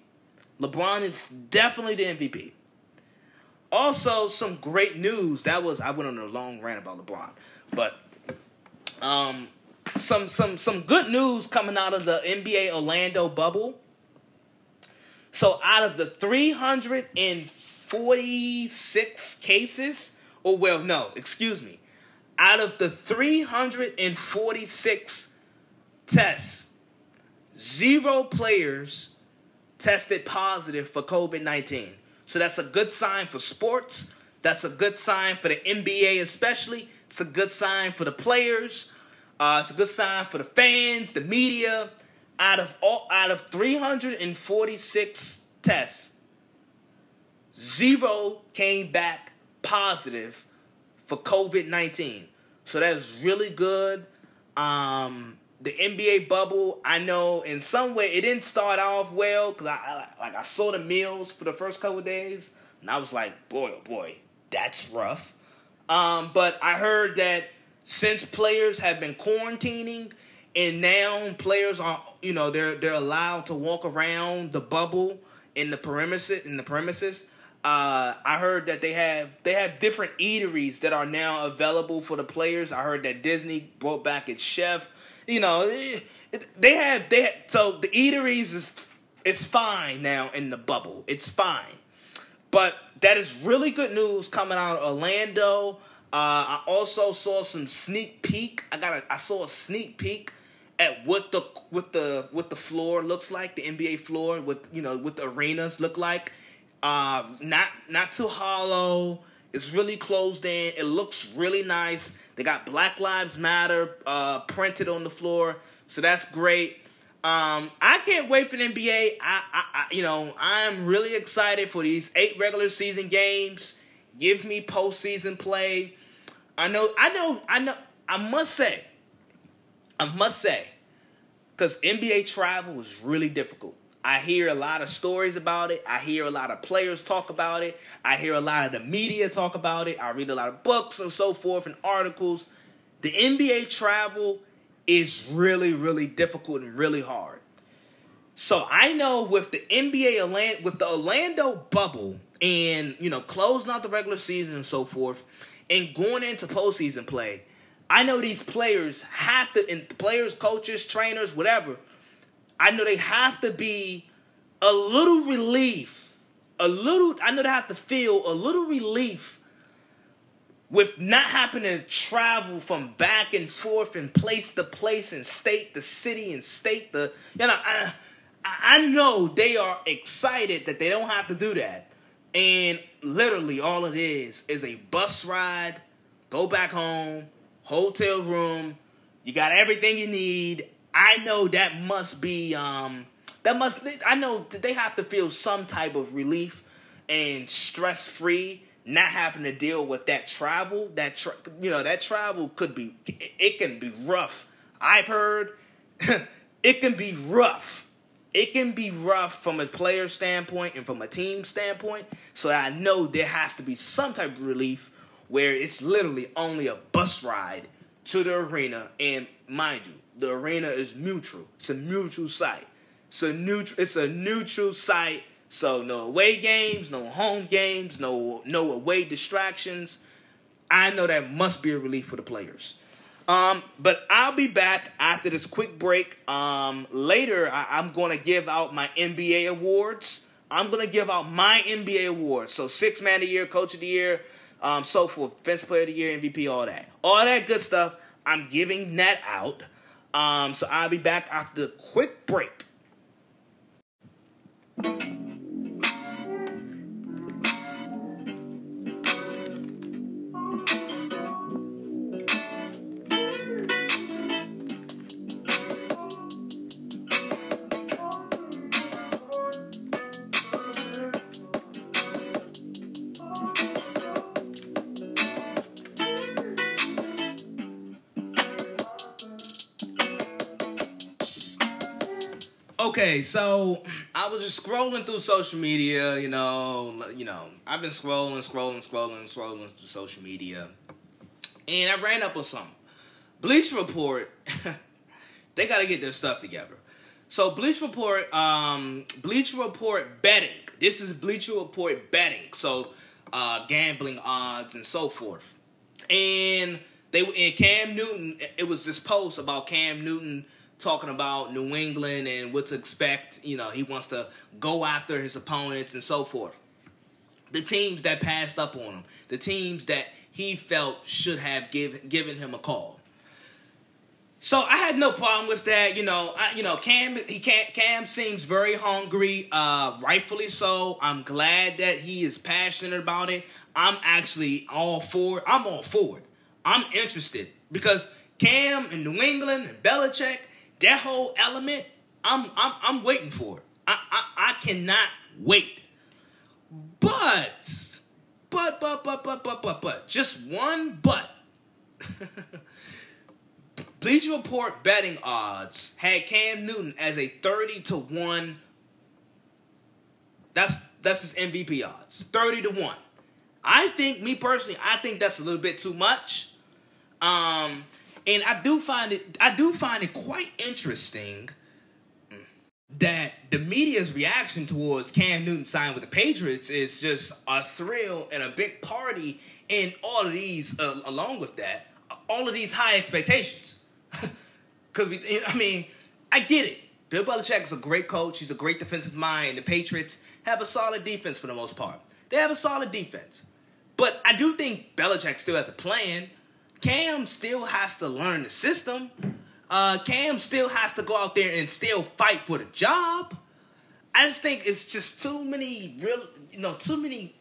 LeBron is definitely the MVP. Also, some great news. That was I went on a long rant about LeBron, but um, some some some good news coming out of the NBA Orlando bubble. So out of the 346 cases, or well, no, excuse me, out of the 346 tests, zero players tested positive for COVID 19. So that's a good sign for sports. That's a good sign for the NBA, especially. It's a good sign for the players. Uh, it's a good sign for the fans, the media. Out of all, out of 346 tests, zero came back positive for COVID 19. So that is really good. Um, the NBA bubble, I know in some way it didn't start off well because I, I, like I saw the meals for the first couple days and I was like, boy, oh boy, that's rough. Um, but I heard that since players have been quarantining and now players are you know they're they're allowed to walk around the bubble in the premises in the premises uh, I heard that they have they have different eateries that are now available for the players. I heard that Disney brought back its chef. You know, they have they have, so the eateries is is fine now in the bubble. It's fine, but that is really good news coming out of Orlando. Uh, I also saw some sneak peek. I got a, I saw a sneak peek at what the what the what the floor looks like, the NBA floor with you know what the arenas look like. Uh, not not too hollow. It's really closed in. It looks really nice. They got Black Lives Matter uh, printed on the floor, so that's great. Um, I can't wait for the NBA. I, I, I, you know, I'm really excited for these eight regular season games. Give me postseason play. I know, I know, I know. I must say, I must say, because NBA travel was really difficult. I hear a lot of stories about it. I hear a lot of players talk about it. I hear a lot of the media talk about it. I read a lot of books and so forth and articles. The NBA travel is really, really difficult and really hard. So I know with the NBA with the Orlando bubble and you know closing out the regular season and so forth, and going into postseason play, I know these players have to, and players, coaches, trainers, whatever. I know they have to be a little relief, a little. I know they have to feel a little relief with not having to travel from back and forth and place to place and state to city and state the. You know, I, I know they are excited that they don't have to do that, and literally all it is is a bus ride, go back home, hotel room. You got everything you need. I know that must be um that must I know they have to feel some type of relief and stress free not having to deal with that travel. That tra- you know that travel could be it can be rough. I've heard <laughs> it can be rough. It can be rough from a player standpoint and from a team standpoint. So i know there has to be some type of relief where it's literally only a bus ride to the arena. And mind you the arena is neutral it's a neutral site it's a neutral it's a neutral site so no away games, no home games, no no away distractions. I know that must be a relief for the players. Um, but I'll be back after this quick break. Um, later, I, am going to give out my NBA awards. I'm going to give out my NBA awards. So, six man of the year, coach of the year, um, so forth, defensive player of the year, MVP, all that. All that good stuff. I'm giving that out. Um, so, I'll be back after the quick break. Okay, so I was just scrolling through social media, you know, you know, I've been scrolling, scrolling, scrolling, scrolling through social media, and I ran up on something. Bleach Report, <laughs> they got to get their stuff together. So Bleach Report, um, Bleach Report betting. This is Bleach Report betting. So uh, gambling odds and so forth. And they in Cam Newton, it was this post about Cam Newton talking about New England and what to expect. You know, he wants to go after his opponents and so forth. The teams that passed up on him, the teams that he felt should have give, given him a call. So I had no problem with that. You know, I, you know, Cam he can Cam seems very hungry, uh, rightfully so. I'm glad that he is passionate about it. I'm actually all for. It. I'm all for it. I'm interested because Cam and New England and Belichick, that whole element, I'm I'm I'm waiting for it. I I, I cannot wait. But but but but but but but but just one but. <laughs> Bleacher Report betting odds had Cam Newton as a 30 to 1. That's that's his MVP odds. 30 to 1. I think me personally, I think that's a little bit too much. Um and I do find it I do find it quite interesting that the media's reaction towards Cam Newton signing with the Patriots is just a thrill and a big party, and all of these, uh, along with that, all of these high expectations. <laughs> Because I mean, I get it. Bill Belichick is a great coach. He's a great defensive mind. The Patriots have a solid defense for the most part. They have a solid defense, but I do think Belichick still has a plan. Cam still has to learn the system. Uh, Cam still has to go out there and still fight for the job. I just think it's just too many real, you know, too many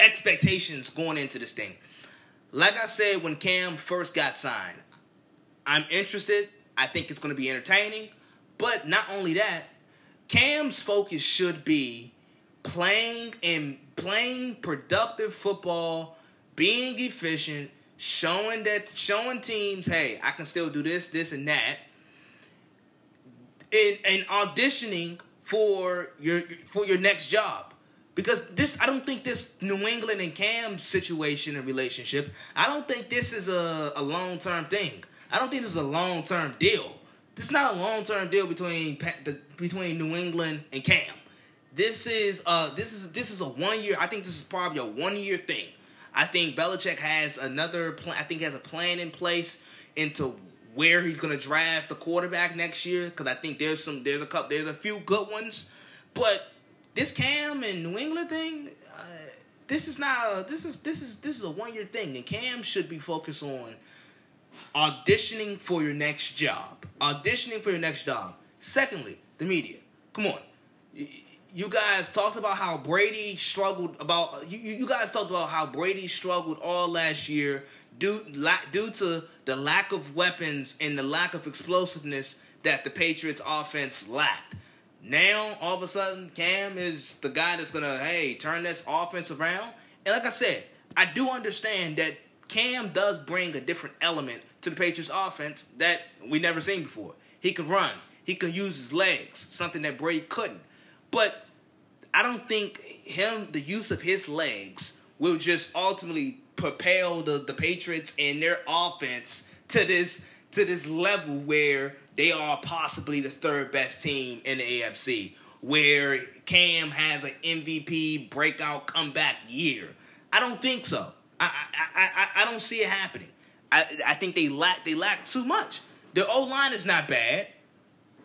expectations going into this thing. Like I said, when Cam first got signed, I'm interested. I think it's going to be entertaining. But not only that, Cam's focus should be playing and playing productive football, being efficient, showing that showing teams, hey, I can still do this, this, and that, and, and auditioning for your for your next job. Because this, I don't think this New England and Cam situation and relationship. I don't think this is a, a long term thing. I don't think this is a long term deal. This is not a long term deal between the, between New England and Cam. This is uh this is this is a one year. I think this is probably a one year thing. I think Belichick has another plan. I think he has a plan in place into where he's going to draft the quarterback next year because I think there's some there's a couple there's a few good ones, but this Cam and New England thing, uh, this is not a this is this is this is a one year thing, and Cam should be focused on auditioning for your next job, auditioning for your next job. Secondly, the media. Come on, you guys talked about how Brady struggled about you. You guys talked about how Brady struggled all last year due due to the lack of weapons and the lack of explosiveness that the Patriots offense lacked. Now all of a sudden Cam is the guy that's gonna hey turn this offense around. And like I said, I do understand that Cam does bring a different element to the Patriots offense that we never seen before. He can run. He can use his legs, something that Brady couldn't. But I don't think him the use of his legs will just ultimately propel the, the Patriots and their offense to this to this level where they are possibly the third best team in the AFC, where Cam has an MVP breakout comeback year. I don't think so. I I, I, I don't see it happening. I, I think they lack they lack too much. The O line is not bad.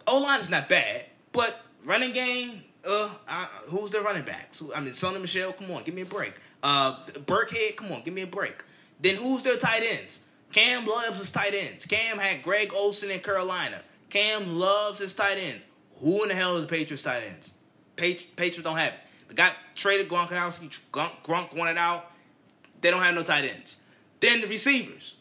O line is not bad, but running game. Uh, I, who's their running backs? I mean, Sony Michel, Come on, give me a break. Uh, Burkhead, come on, give me a break. Then who's their tight ends? Cam loves his tight ends. Cam had Greg Olsen in Carolina. Cam loves his tight end. Who in the hell is the Patriots tight ends? Patriots don't have it. They got traded Gronkowski. Gronk, Gronk wanted out. They don't have no tight ends. Then the receivers.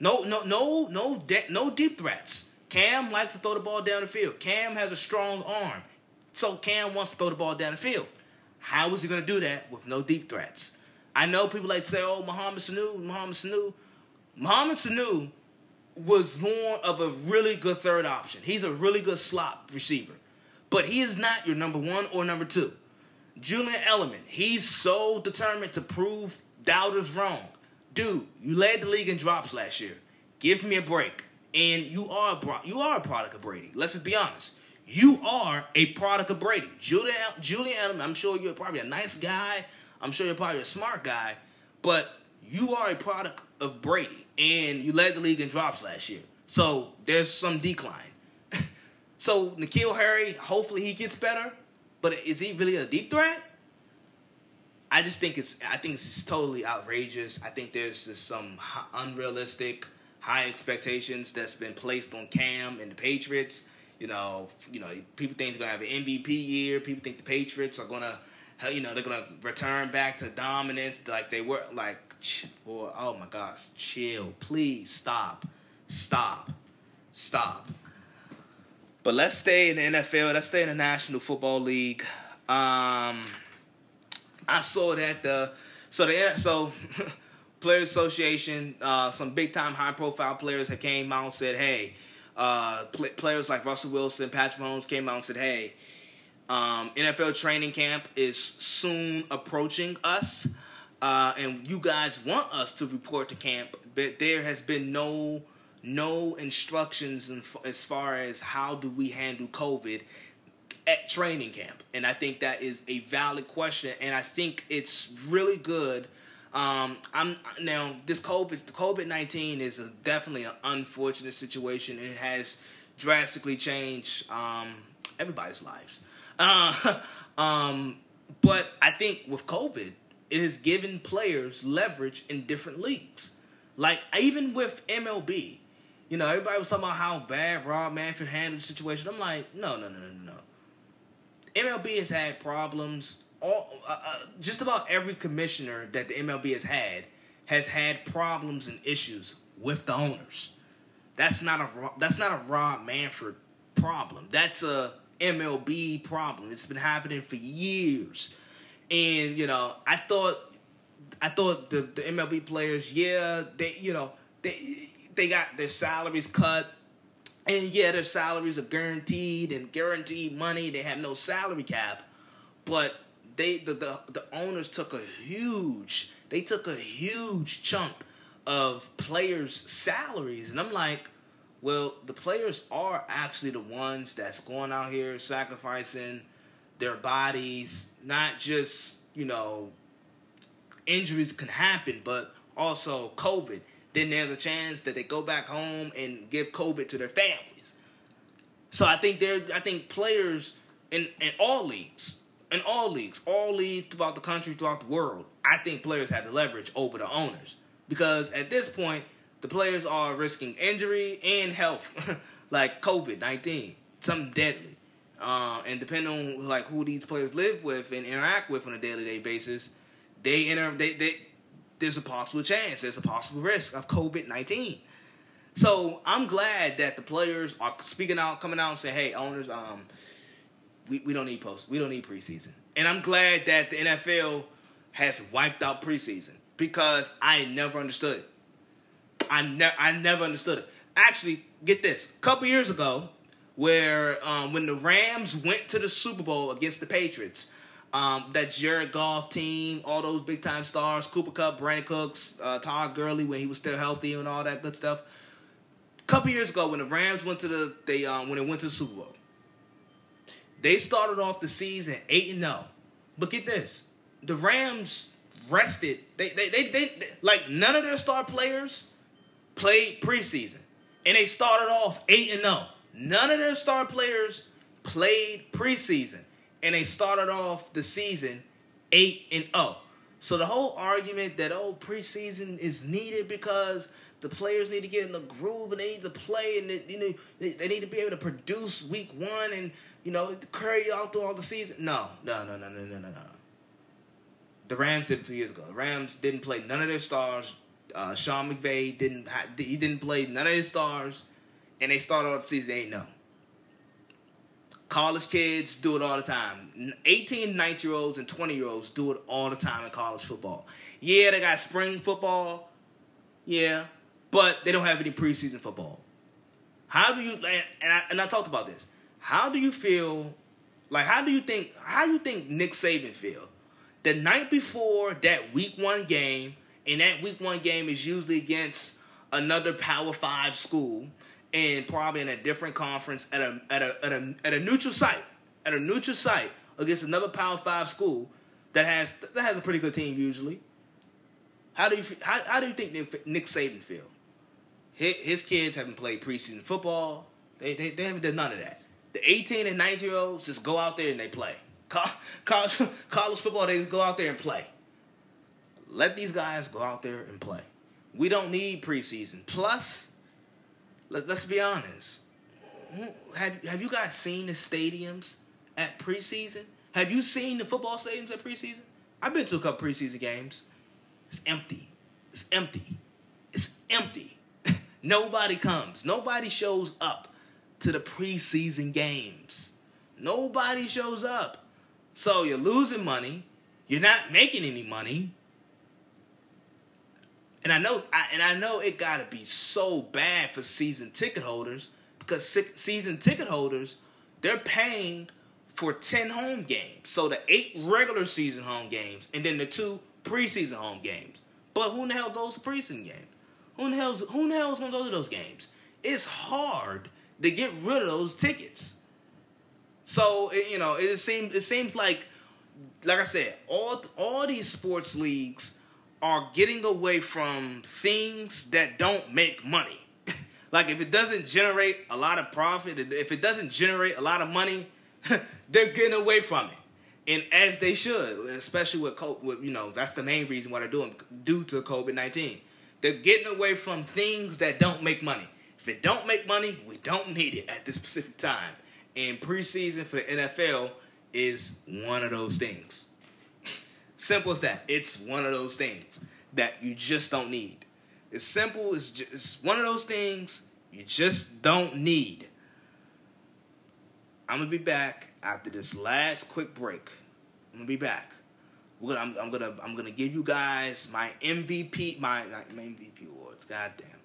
No, no, no, no, de- no deep threats. Cam likes to throw the ball down the field. Cam has a strong arm. So Cam wants to throw the ball down the field. How is he going to do that with no deep threats? I know people like to say, "Oh, Mohamed Sanu, Mohamed Sanu." Mohamed Sanu was more of a really good third option. He's a really good slot receiver, but he is not your number one or number two. Julian Edelman, he's so determined to prove doubters wrong. Dude, you led the league in drops last year. Give me a break. And you are a, you are a product of Brady. Let's just be honest. You are a product of Brady. Julian I'm sure you're probably a nice guy. I'm sure you're probably a smart guy, but you are a product of Brady, and you led the league in drops last year. So there's some decline. <laughs> so N'Keal Harry, hopefully he gets better, but is he really a deep threat? I just think it's I think it's totally outrageous. I think there's just some unrealistic high expectations that's been placed on Cam and the Patriots. You know, you know, people think he's gonna have an MVP year. People think the Patriots are gonna you know they're gonna return back to dominance like they were like boy oh my gosh chill. Please stop. Stop. Stop. But let's stay in the NFL let's stay in the National Football League. Um I saw that the so the so <laughs> Players Association uh some big time high profile players that came out and said hey uh pl- players like Russell Wilson Patrick Mahomes came out and said hey um, NFL training camp is soon approaching us, uh, and you guys want us to report to camp, but there has been no no instructions in, as far as how do we handle COVID at training camp, and I think that is a valid question, and I think it's really good. Um, I'm now this COVID COVID nineteen is a, definitely an unfortunate situation. It has drastically changed um, everybody's lives. Uh, <laughs> um, but I think with COVID, it has given players leverage in different leagues. Like even with MLB, you know, everybody was talking about how bad Rob Manfred handled the situation. I'm like, no, no, no, no, no. MLB has had problems. All uh, uh, just about every commissioner that the MLB has had has had problems and issues with the owners. That's not a that's not a Rob Manfred problem. That's a MLB problem. It's been happening for years. And, you know, I thought I thought the, the MLB players, yeah, they you know, they they got their salaries cut. and yeah, their salaries are guaranteed and guaranteed money. They have no salary cap, but they the, the the owners took a huge they took a huge chunk of players' salaries, and I'm like, well, the players are actually the ones that's going out here sacrificing their bodies, not just you know injuries can happen, but also COVID. Then there's a chance that they go back home and give COVID to their families. So I think there, I think players in in all leagues in all leagues, all leagues throughout the country, throughout the world, I think players have the leverage over the owners because at this point, the players are risking injury and health, <laughs> like COVID nineteen, something deadly. Uh, and depending on like who these players live with and interact with on a daily day basis, they enter they, they there's a possible chance, there's a possible risk of COVID nineteen. So I'm glad that the players are speaking out, coming out and saying, "Hey, owners, um, we, we don't need post. We don't need preseason. And I'm glad that the NFL has wiped out preseason because I never understood it. I never I never understood it. Actually, get this. A couple years ago, where um, when the Rams went to the Super Bowl against the Patriots, um, that Jared Goff team, all those big time stars, Cooper Kupp, Brandin Cooks, uh, Todd Gurley when he was still healthy and all that good stuff. A couple years ago, when the Rams went to the they um, when they went to the Super Bowl, they started off the season 8 and 0. But get this. The Rams rested. They, they, they, they, they, like none of their star players played preseason. And they started off 8 and 0. None of their star players played preseason. And they started off the season 8 and 0. So the whole argument that oh preseason is needed because the players need to get in the groove and they need to play and they, you know, they, they need to be able to produce week one and you know, carry out through all the season. No, no, no, no, no, no, no, no. The Rams did it two years ago. The Rams didn't play none of their stars. Uh, Sean McVay didn't. He didn't play none of his stars, and they started off the season eight. No. College kids do it all the time. 18, 19 year olds and 20 year olds do it all the time in college football. Yeah, they got spring football. Yeah, but they don't have any preseason football. How do you and I, and I talked about this. How do you feel? Like, how do you think? How do you think Nick Saban feel? The night before that Week One game, and that Week One game is usually against another Power Five school, and probably in a different conference at a at a at a, at a neutral site, at a neutral site against another Power Five school that has that has a pretty good team usually. How do you how, how do you think Nick, Saban feel? His, his kids haven't played preseason football. They, they they haven't done none of that. The 18 and 19 year olds just go out there and they play. College, <laughs> college football, they just go out there and play. Let these guys go out there and play. We don't need preseason. Plus, let, us be honest. Have, have you guys seen the stadiums at preseason? Have you seen the football stadiums at preseason? I've been to a couple preseason games. It's empty. It's empty. It's empty. <laughs> Nobody comes. Nobody shows up to the preseason games. Nobody shows up. So you're losing money. You're not making any money. And I know I, and I know it got to be so bad for season ticket holders because season ticket holders they're paying for 10 home games. So the 8 regular season home games and then the 2 preseason home games. But who in the hell goes to preseason games? Who in the hell's who in the hell's going to go to those games? It's hard to get rid of those tickets. So you know, it seems it seems like, like I said, all all these sports leagues are getting away from things that don't make money. <laughs> like if it doesn't generate a lot of profit, if it doesn't generate a lot of money, <laughs> they're getting away from it. And as they should, especially with, with you know, that's the main reason why they're doing due to COVID nineteen. They're getting away from things that don't make money. If it don't make money, we don't need it at this specific time. And preseason for the NFL is one of those things. simple as that. It's one of those things that you just don't need. It's simple. It's just it's one of those things you just don't need. I'm gonna be back after this last quick break. I'm gonna be back. Gonna, I'm, I'm gonna I'm gonna give you guys my MVP my, my MVP awards. God damn.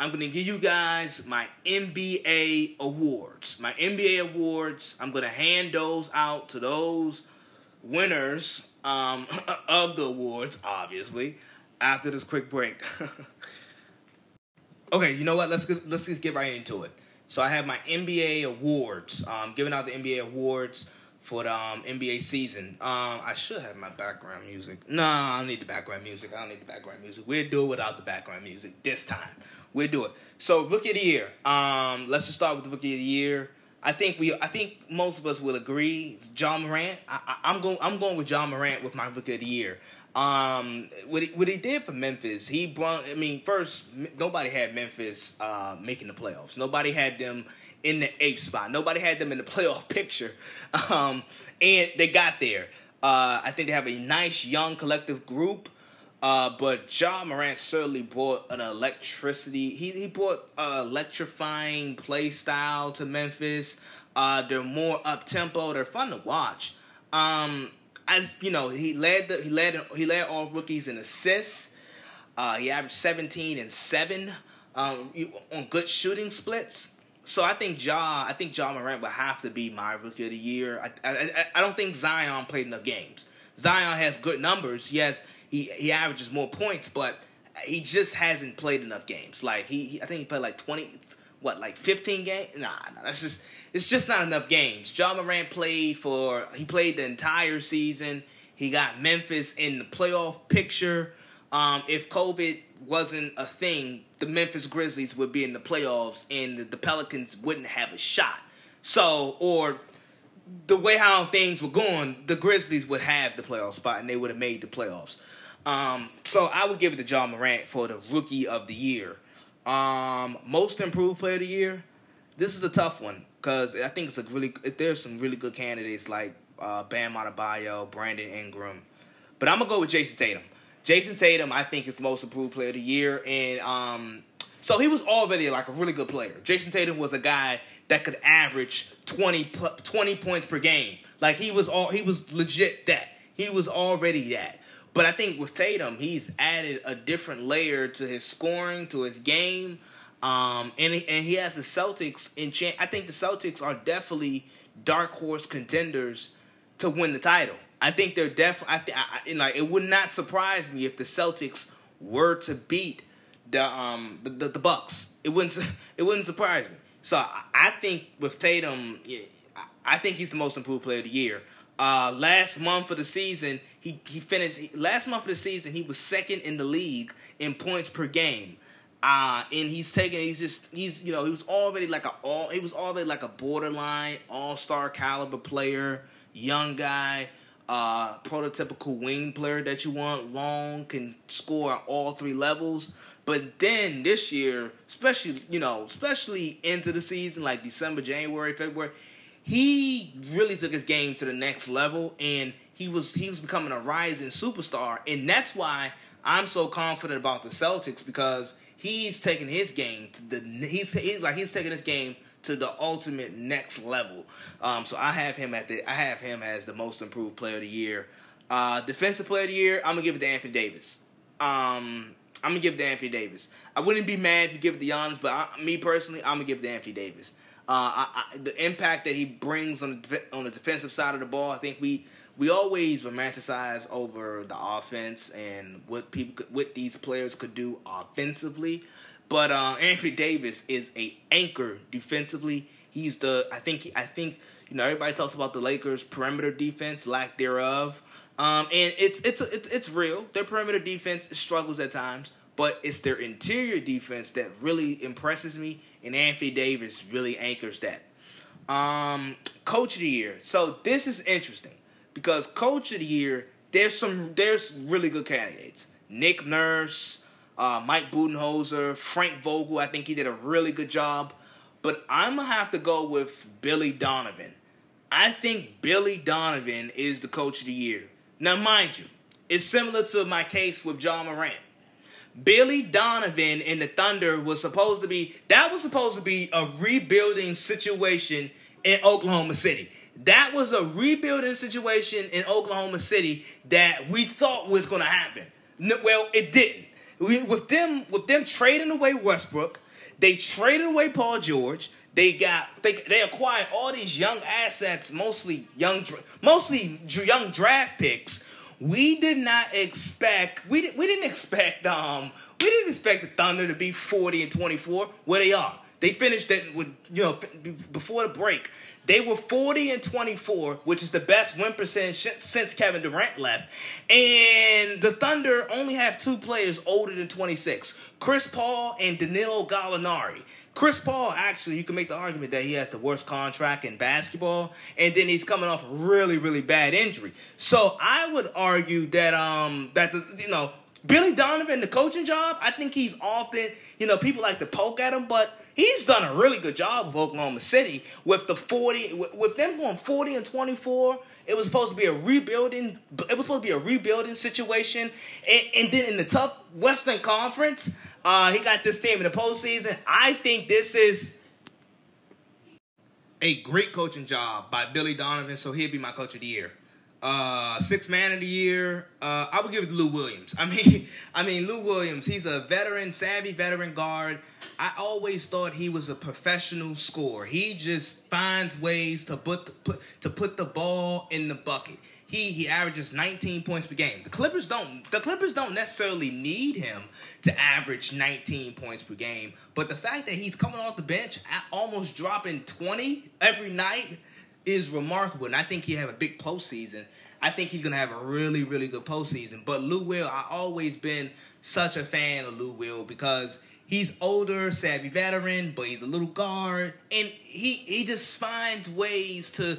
I'm going to give you guys my NBA awards. My NBA awards, I'm going to hand those out to those winners um, <laughs> of the awards, obviously, after this quick break. <laughs> okay, you know what? Let's get, let's just get right into it. So I have my NBA awards, um, giving out the NBA awards for the um, NBA season. Um, I should have my background music. No, I don't need the background music. I don't need the background music. We'll do it without the background music this time. We'll do it. So rookie of the year. Um, let's just start with the rookie of the year. I think we. I think most of us will agree. It's Ja Morant. I, am going. I'm going with Ja Morant with my rookie of the year. Um, what he, what he did for Memphis, he brought. I mean, first nobody had Memphis uh, making the playoffs. Nobody had them in the eighth spot. Nobody had them in the <laughs> playoff picture, um, and they got there. Uh, I think they have a nice young collective group. Uh, but Ja Morant certainly brought an electricity. He he brought an electrifying play style to Memphis. Uh, they're more up tempo. They're fun to watch. Um, as you know, he led the he led he led all rookies in assists. Uh, he averaged 17 and seven um, on good shooting splits. So I think Ja, I think Ja Morant will have to be my rookie of the year. I, I, I don't think Zion played enough games. Zion has good numbers. Yes, he he averages more points, but he just hasn't played enough games. Like he, he I think he played like twenty, what like fifteen games? Nah, nah, that's just it's just not enough games. Ja Morant played for he played the entire season. He got Memphis in the playoff picture. Um, if COVID wasn't a thing, the Memphis Grizzlies would be in the playoffs, and the, the Pelicans wouldn't have a shot. So, or the way how things were going, the Grizzlies would have the playoff spot, and they would have made the playoffs. Um, so I would give it to Ja Morant for the rookie of the year. Um, most improved player of the year. This is a tough one because I think it's a really there's some really good candidates like uh, Bam Adebayo, Brandon Ingram, but I'm gonna go with Jayson Tatum. Jayson Tatum, I think, is the most improved player of the year, and um, so he was already like a really good player. Jayson Tatum was a guy that could average 20, 20 points per game. Like he was all he was legit that. He was already that. But I think with Tatum, he's added a different layer to his scoring, to his game. Um, and and he has the Celtics in. I think the Celtics are definitely dark horse contenders to win the title. I think they're definitely. I, th- I, like it would not surprise me if the Celtics were to beat the um the, the, the Bucks. It wouldn't <laughs> it wouldn't surprise me. So I, I think with Tatum, I think he's the most improved player of the year. Uh, last month of the season, he he finished. Last month of the season, he was second in the league in points per game. Uh, and he's taking. He's just. He's you know. He was already like a all. He was already like a borderline all star caliber player, young guy. Uh, prototypical wing player that you want, long, can score at all three levels. But then this year, especially you know, especially into the season, like December, January, February, he really took his game to the next level and he was he was becoming a rising superstar and that's why I'm so confident about the Celtics because he's taking his game to the he's, he's like he's taking his game to the ultimate next level. Um, so I have him at the I have him as the most improved player of the year. Uh, defensive player of the year, I'm gonna give it to Anthony Davis. Um, I'm gonna give it to Anthony Davis. I wouldn't be mad if you give it to Giannis, but I, me personally, I'm gonna give it to Anthony Davis. Uh, I, I, the impact that he brings on the on the defensive side of the ball, I think we we always romanticize over the offense and what people what these players could do offensively. But uh, Anthony Davis is a anchor defensively. He's the I think I think you know everybody talks about the Lakers perimeter defense, lack thereof. Um, and it's it's it's it's real. Their perimeter defense struggles at times, but it's their interior defense that really impresses me and Anthony Davis really anchors that. Um, Coach of the Year. So this is interesting because Coach of the Year, there's some there's really good candidates. Nick Nurse, uh, Mike Budenholzer, Frank Vogel. I think he did a really good job. But I'm gonna have to go with Billy Donovan. I think Billy Donovan is the Coach of the Year. Now, mind you, it's similar to my case with Ja Morant. Billy Donovan and the Thunder was supposed to be that was supposed to be a rebuilding situation in Oklahoma City. That was a rebuilding situation in Oklahoma City that we thought was going to happen. Well, it didn't. We, with them with them trading away Westbrook, They traded away Paul George. They got they they acquired all these young assets, mostly young mostly young draft picks. We did not expect we we didn't expect um we didn't expect the Thunder to be 40 and 24 where they are. They finished that with you know before the break. They were 40 and 24, which is the best win percentage since Kevin Durant left. And the Thunder only have two players older than 26, Chris Paul and Danilo Gallinari. Chris Paul, actually, you can make the argument that he has the worst contract in basketball, and then he's coming off a really, really bad injury. So I would argue that um that the, you know Billy Donovan, the coaching job, I think he's often you know people like to poke at him, but he's done a really good job of Oklahoma City with the 40 with them going 40 and 24 it was supposed to be a rebuilding it was supposed to be a rebuilding situation. And, and then in the tough western conference uh, he got this team in the postseason. I think this is a great coaching job by billy donovan so he'll be my coach of the year uh, six man of the year. Uh, I would give it to Lou Williams. I mean, <laughs> I mean Lou Williams. He's a veteran, savvy veteran guard. I always thought he was a professional scorer. He just finds ways to put put to put the ball in the bucket. He he averages 19 points per game. The Clippers don't the Clippers don't necessarily need him to average 19 points per game, but the fact that he's coming off the bench almost dropping 20 every night is remarkable, and I think he have a big postseason. I think he's gonna have a really, really good postseason. But Lou Will, I always been such a fan of Lou Will because he's older, savvy veteran, but he's a little guard, and he he just finds ways to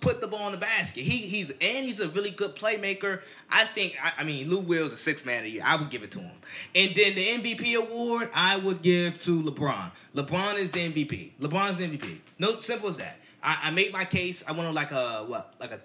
put the ball in the basket. He he's and he's a really good playmaker. I think I, I mean Lou Will's a six man of the year. I would give it to him. And then the MVP award I would give to LeBron. LeBron is the MVP. LeBron's the MVP. No simple as that. I, I made my case. I went on like a what, like a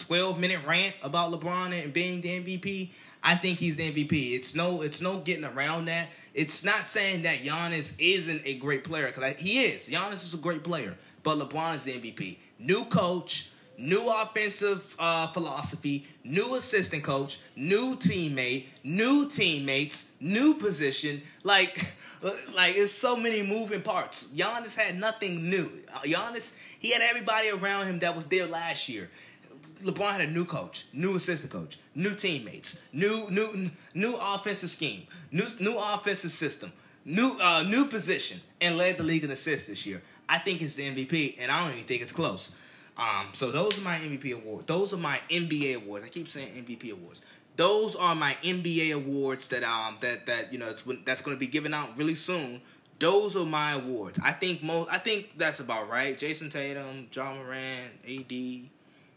twelve minute rant about LeBron and being the MVP. I think he's the MVP. It's no, it's no getting around that. It's not saying that Giannis isn't a great player because he is. Giannis is a great player, but LeBron is the MVP. New coach, new offensive uh, philosophy, new assistant coach, new teammate, new teammates, new position. Like, <laughs> like it's so many moving parts. Giannis had nothing new. Giannis he had everybody around him that was there last year. LeBron had a new coach, new assistant coach, new teammates, new new new offensive scheme, new new offensive system, new uh, new position, and led the league in assists this year. I think it's the MVP, and I don't even think it's close. Um, so those are my MVP awards. Those are my NBA awards. I keep saying MVP awards. Those are my NBA awards that um that that you know that's going to be given out really soon those are my awards. I think most. I think that's about right. Jayson Tatum, Ja Morant, AD,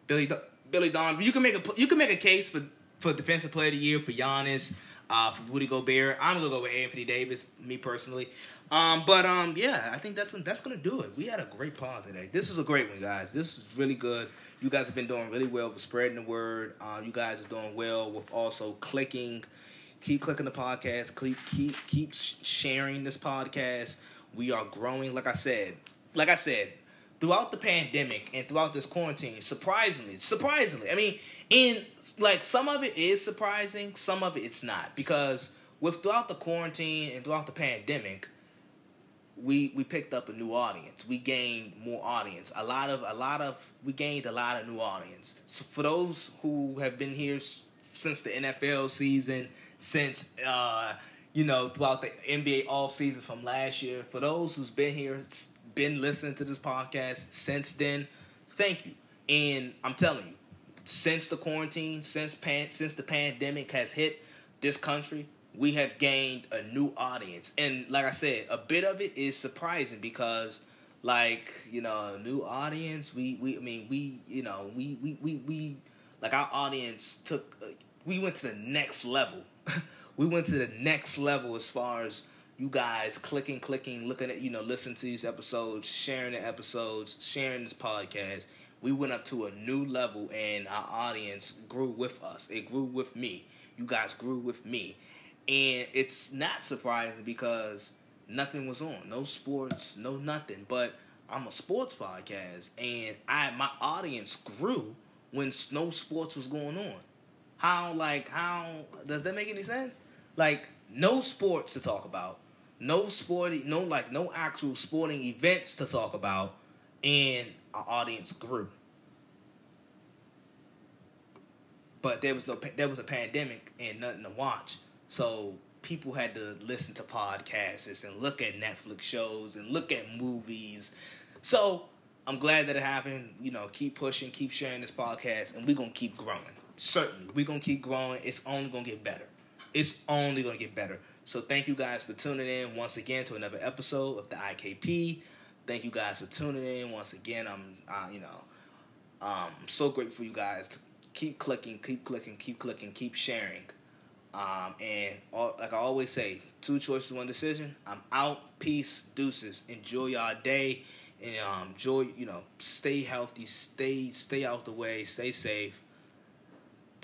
Billy Billy Don. You can make a you can make a case for for defensive player of the year for Giannis, uh, for Rudy Gobert. I'm gonna go with Anthony Davis, me personally. Um, but um, yeah, I think that's that's gonna do it. We had a great pod today. This is a great one, guys. This is really good. You guys have been doing really well with spreading the word. Um, you guys are doing well with also clicking keep clicking the podcast. Keep keep keep sharing this podcast. We are growing. Like I said, like I said, throughout the pandemic and throughout this quarantine, surprisingly, surprisingly, I mean, in like some of it is surprising, some of it it's not because with throughout the quarantine and throughout the pandemic, we we picked up a new audience. We gained more audience. A lot of a lot of we gained a lot of new audience. So for those who have been here since the NFL season since uh, you know throughout the NBA off season from last year. For those who's been here, been listening to this podcast since then, thank you. And I'm telling you, since the quarantine, since pan, since the pandemic has hit this country, we have gained a new audience. And like I said, a bit of it is surprising because like, you know, a new audience, we we I mean, we, you know, we we we, we like our audience took uh, we went to the next level <laughs> we went to the next level as far as you guys clicking, clicking, looking at, you know, listening to these episodes, sharing the episodes, sharing this podcast. We went up to a new level and our audience grew with us. It grew with me. You guys grew with me. And it's not surprising because nothing was on. No sports, no nothing. But I'm a sports podcast and I my audience grew when no sports was going on. How like how does that make any sense? Like no sports to talk about, no sporting, no like no actual sporting events to talk about, and our audience grew. But there was no there was a pandemic and nothing to watch, so people had to listen to podcasts and look at Netflix shows and look at movies. So I'm glad that it happened. You know, keep pushing, keep sharing this podcast, and we're gonna keep growing. Certainly, we're gonna keep growing. It's only gonna get better. It's only gonna get better. So thank you guys for tuning in once again to another episode of the IKP. Thank you guys for tuning in once again. I'm, uh, you know, um, I'm so grateful for you guys to keep clicking, keep clicking, keep clicking, keep sharing. Um, and all, like I always say, two choices, one decision. I'm out. Peace, deuces. Enjoy y'all day, and um, enjoy. You know, stay healthy, stay stay out the way, stay safe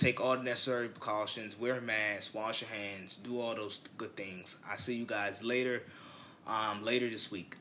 take all the necessary precautions, wear a mask, wash your hands, do all those good things. I see you guys later, um, later this week.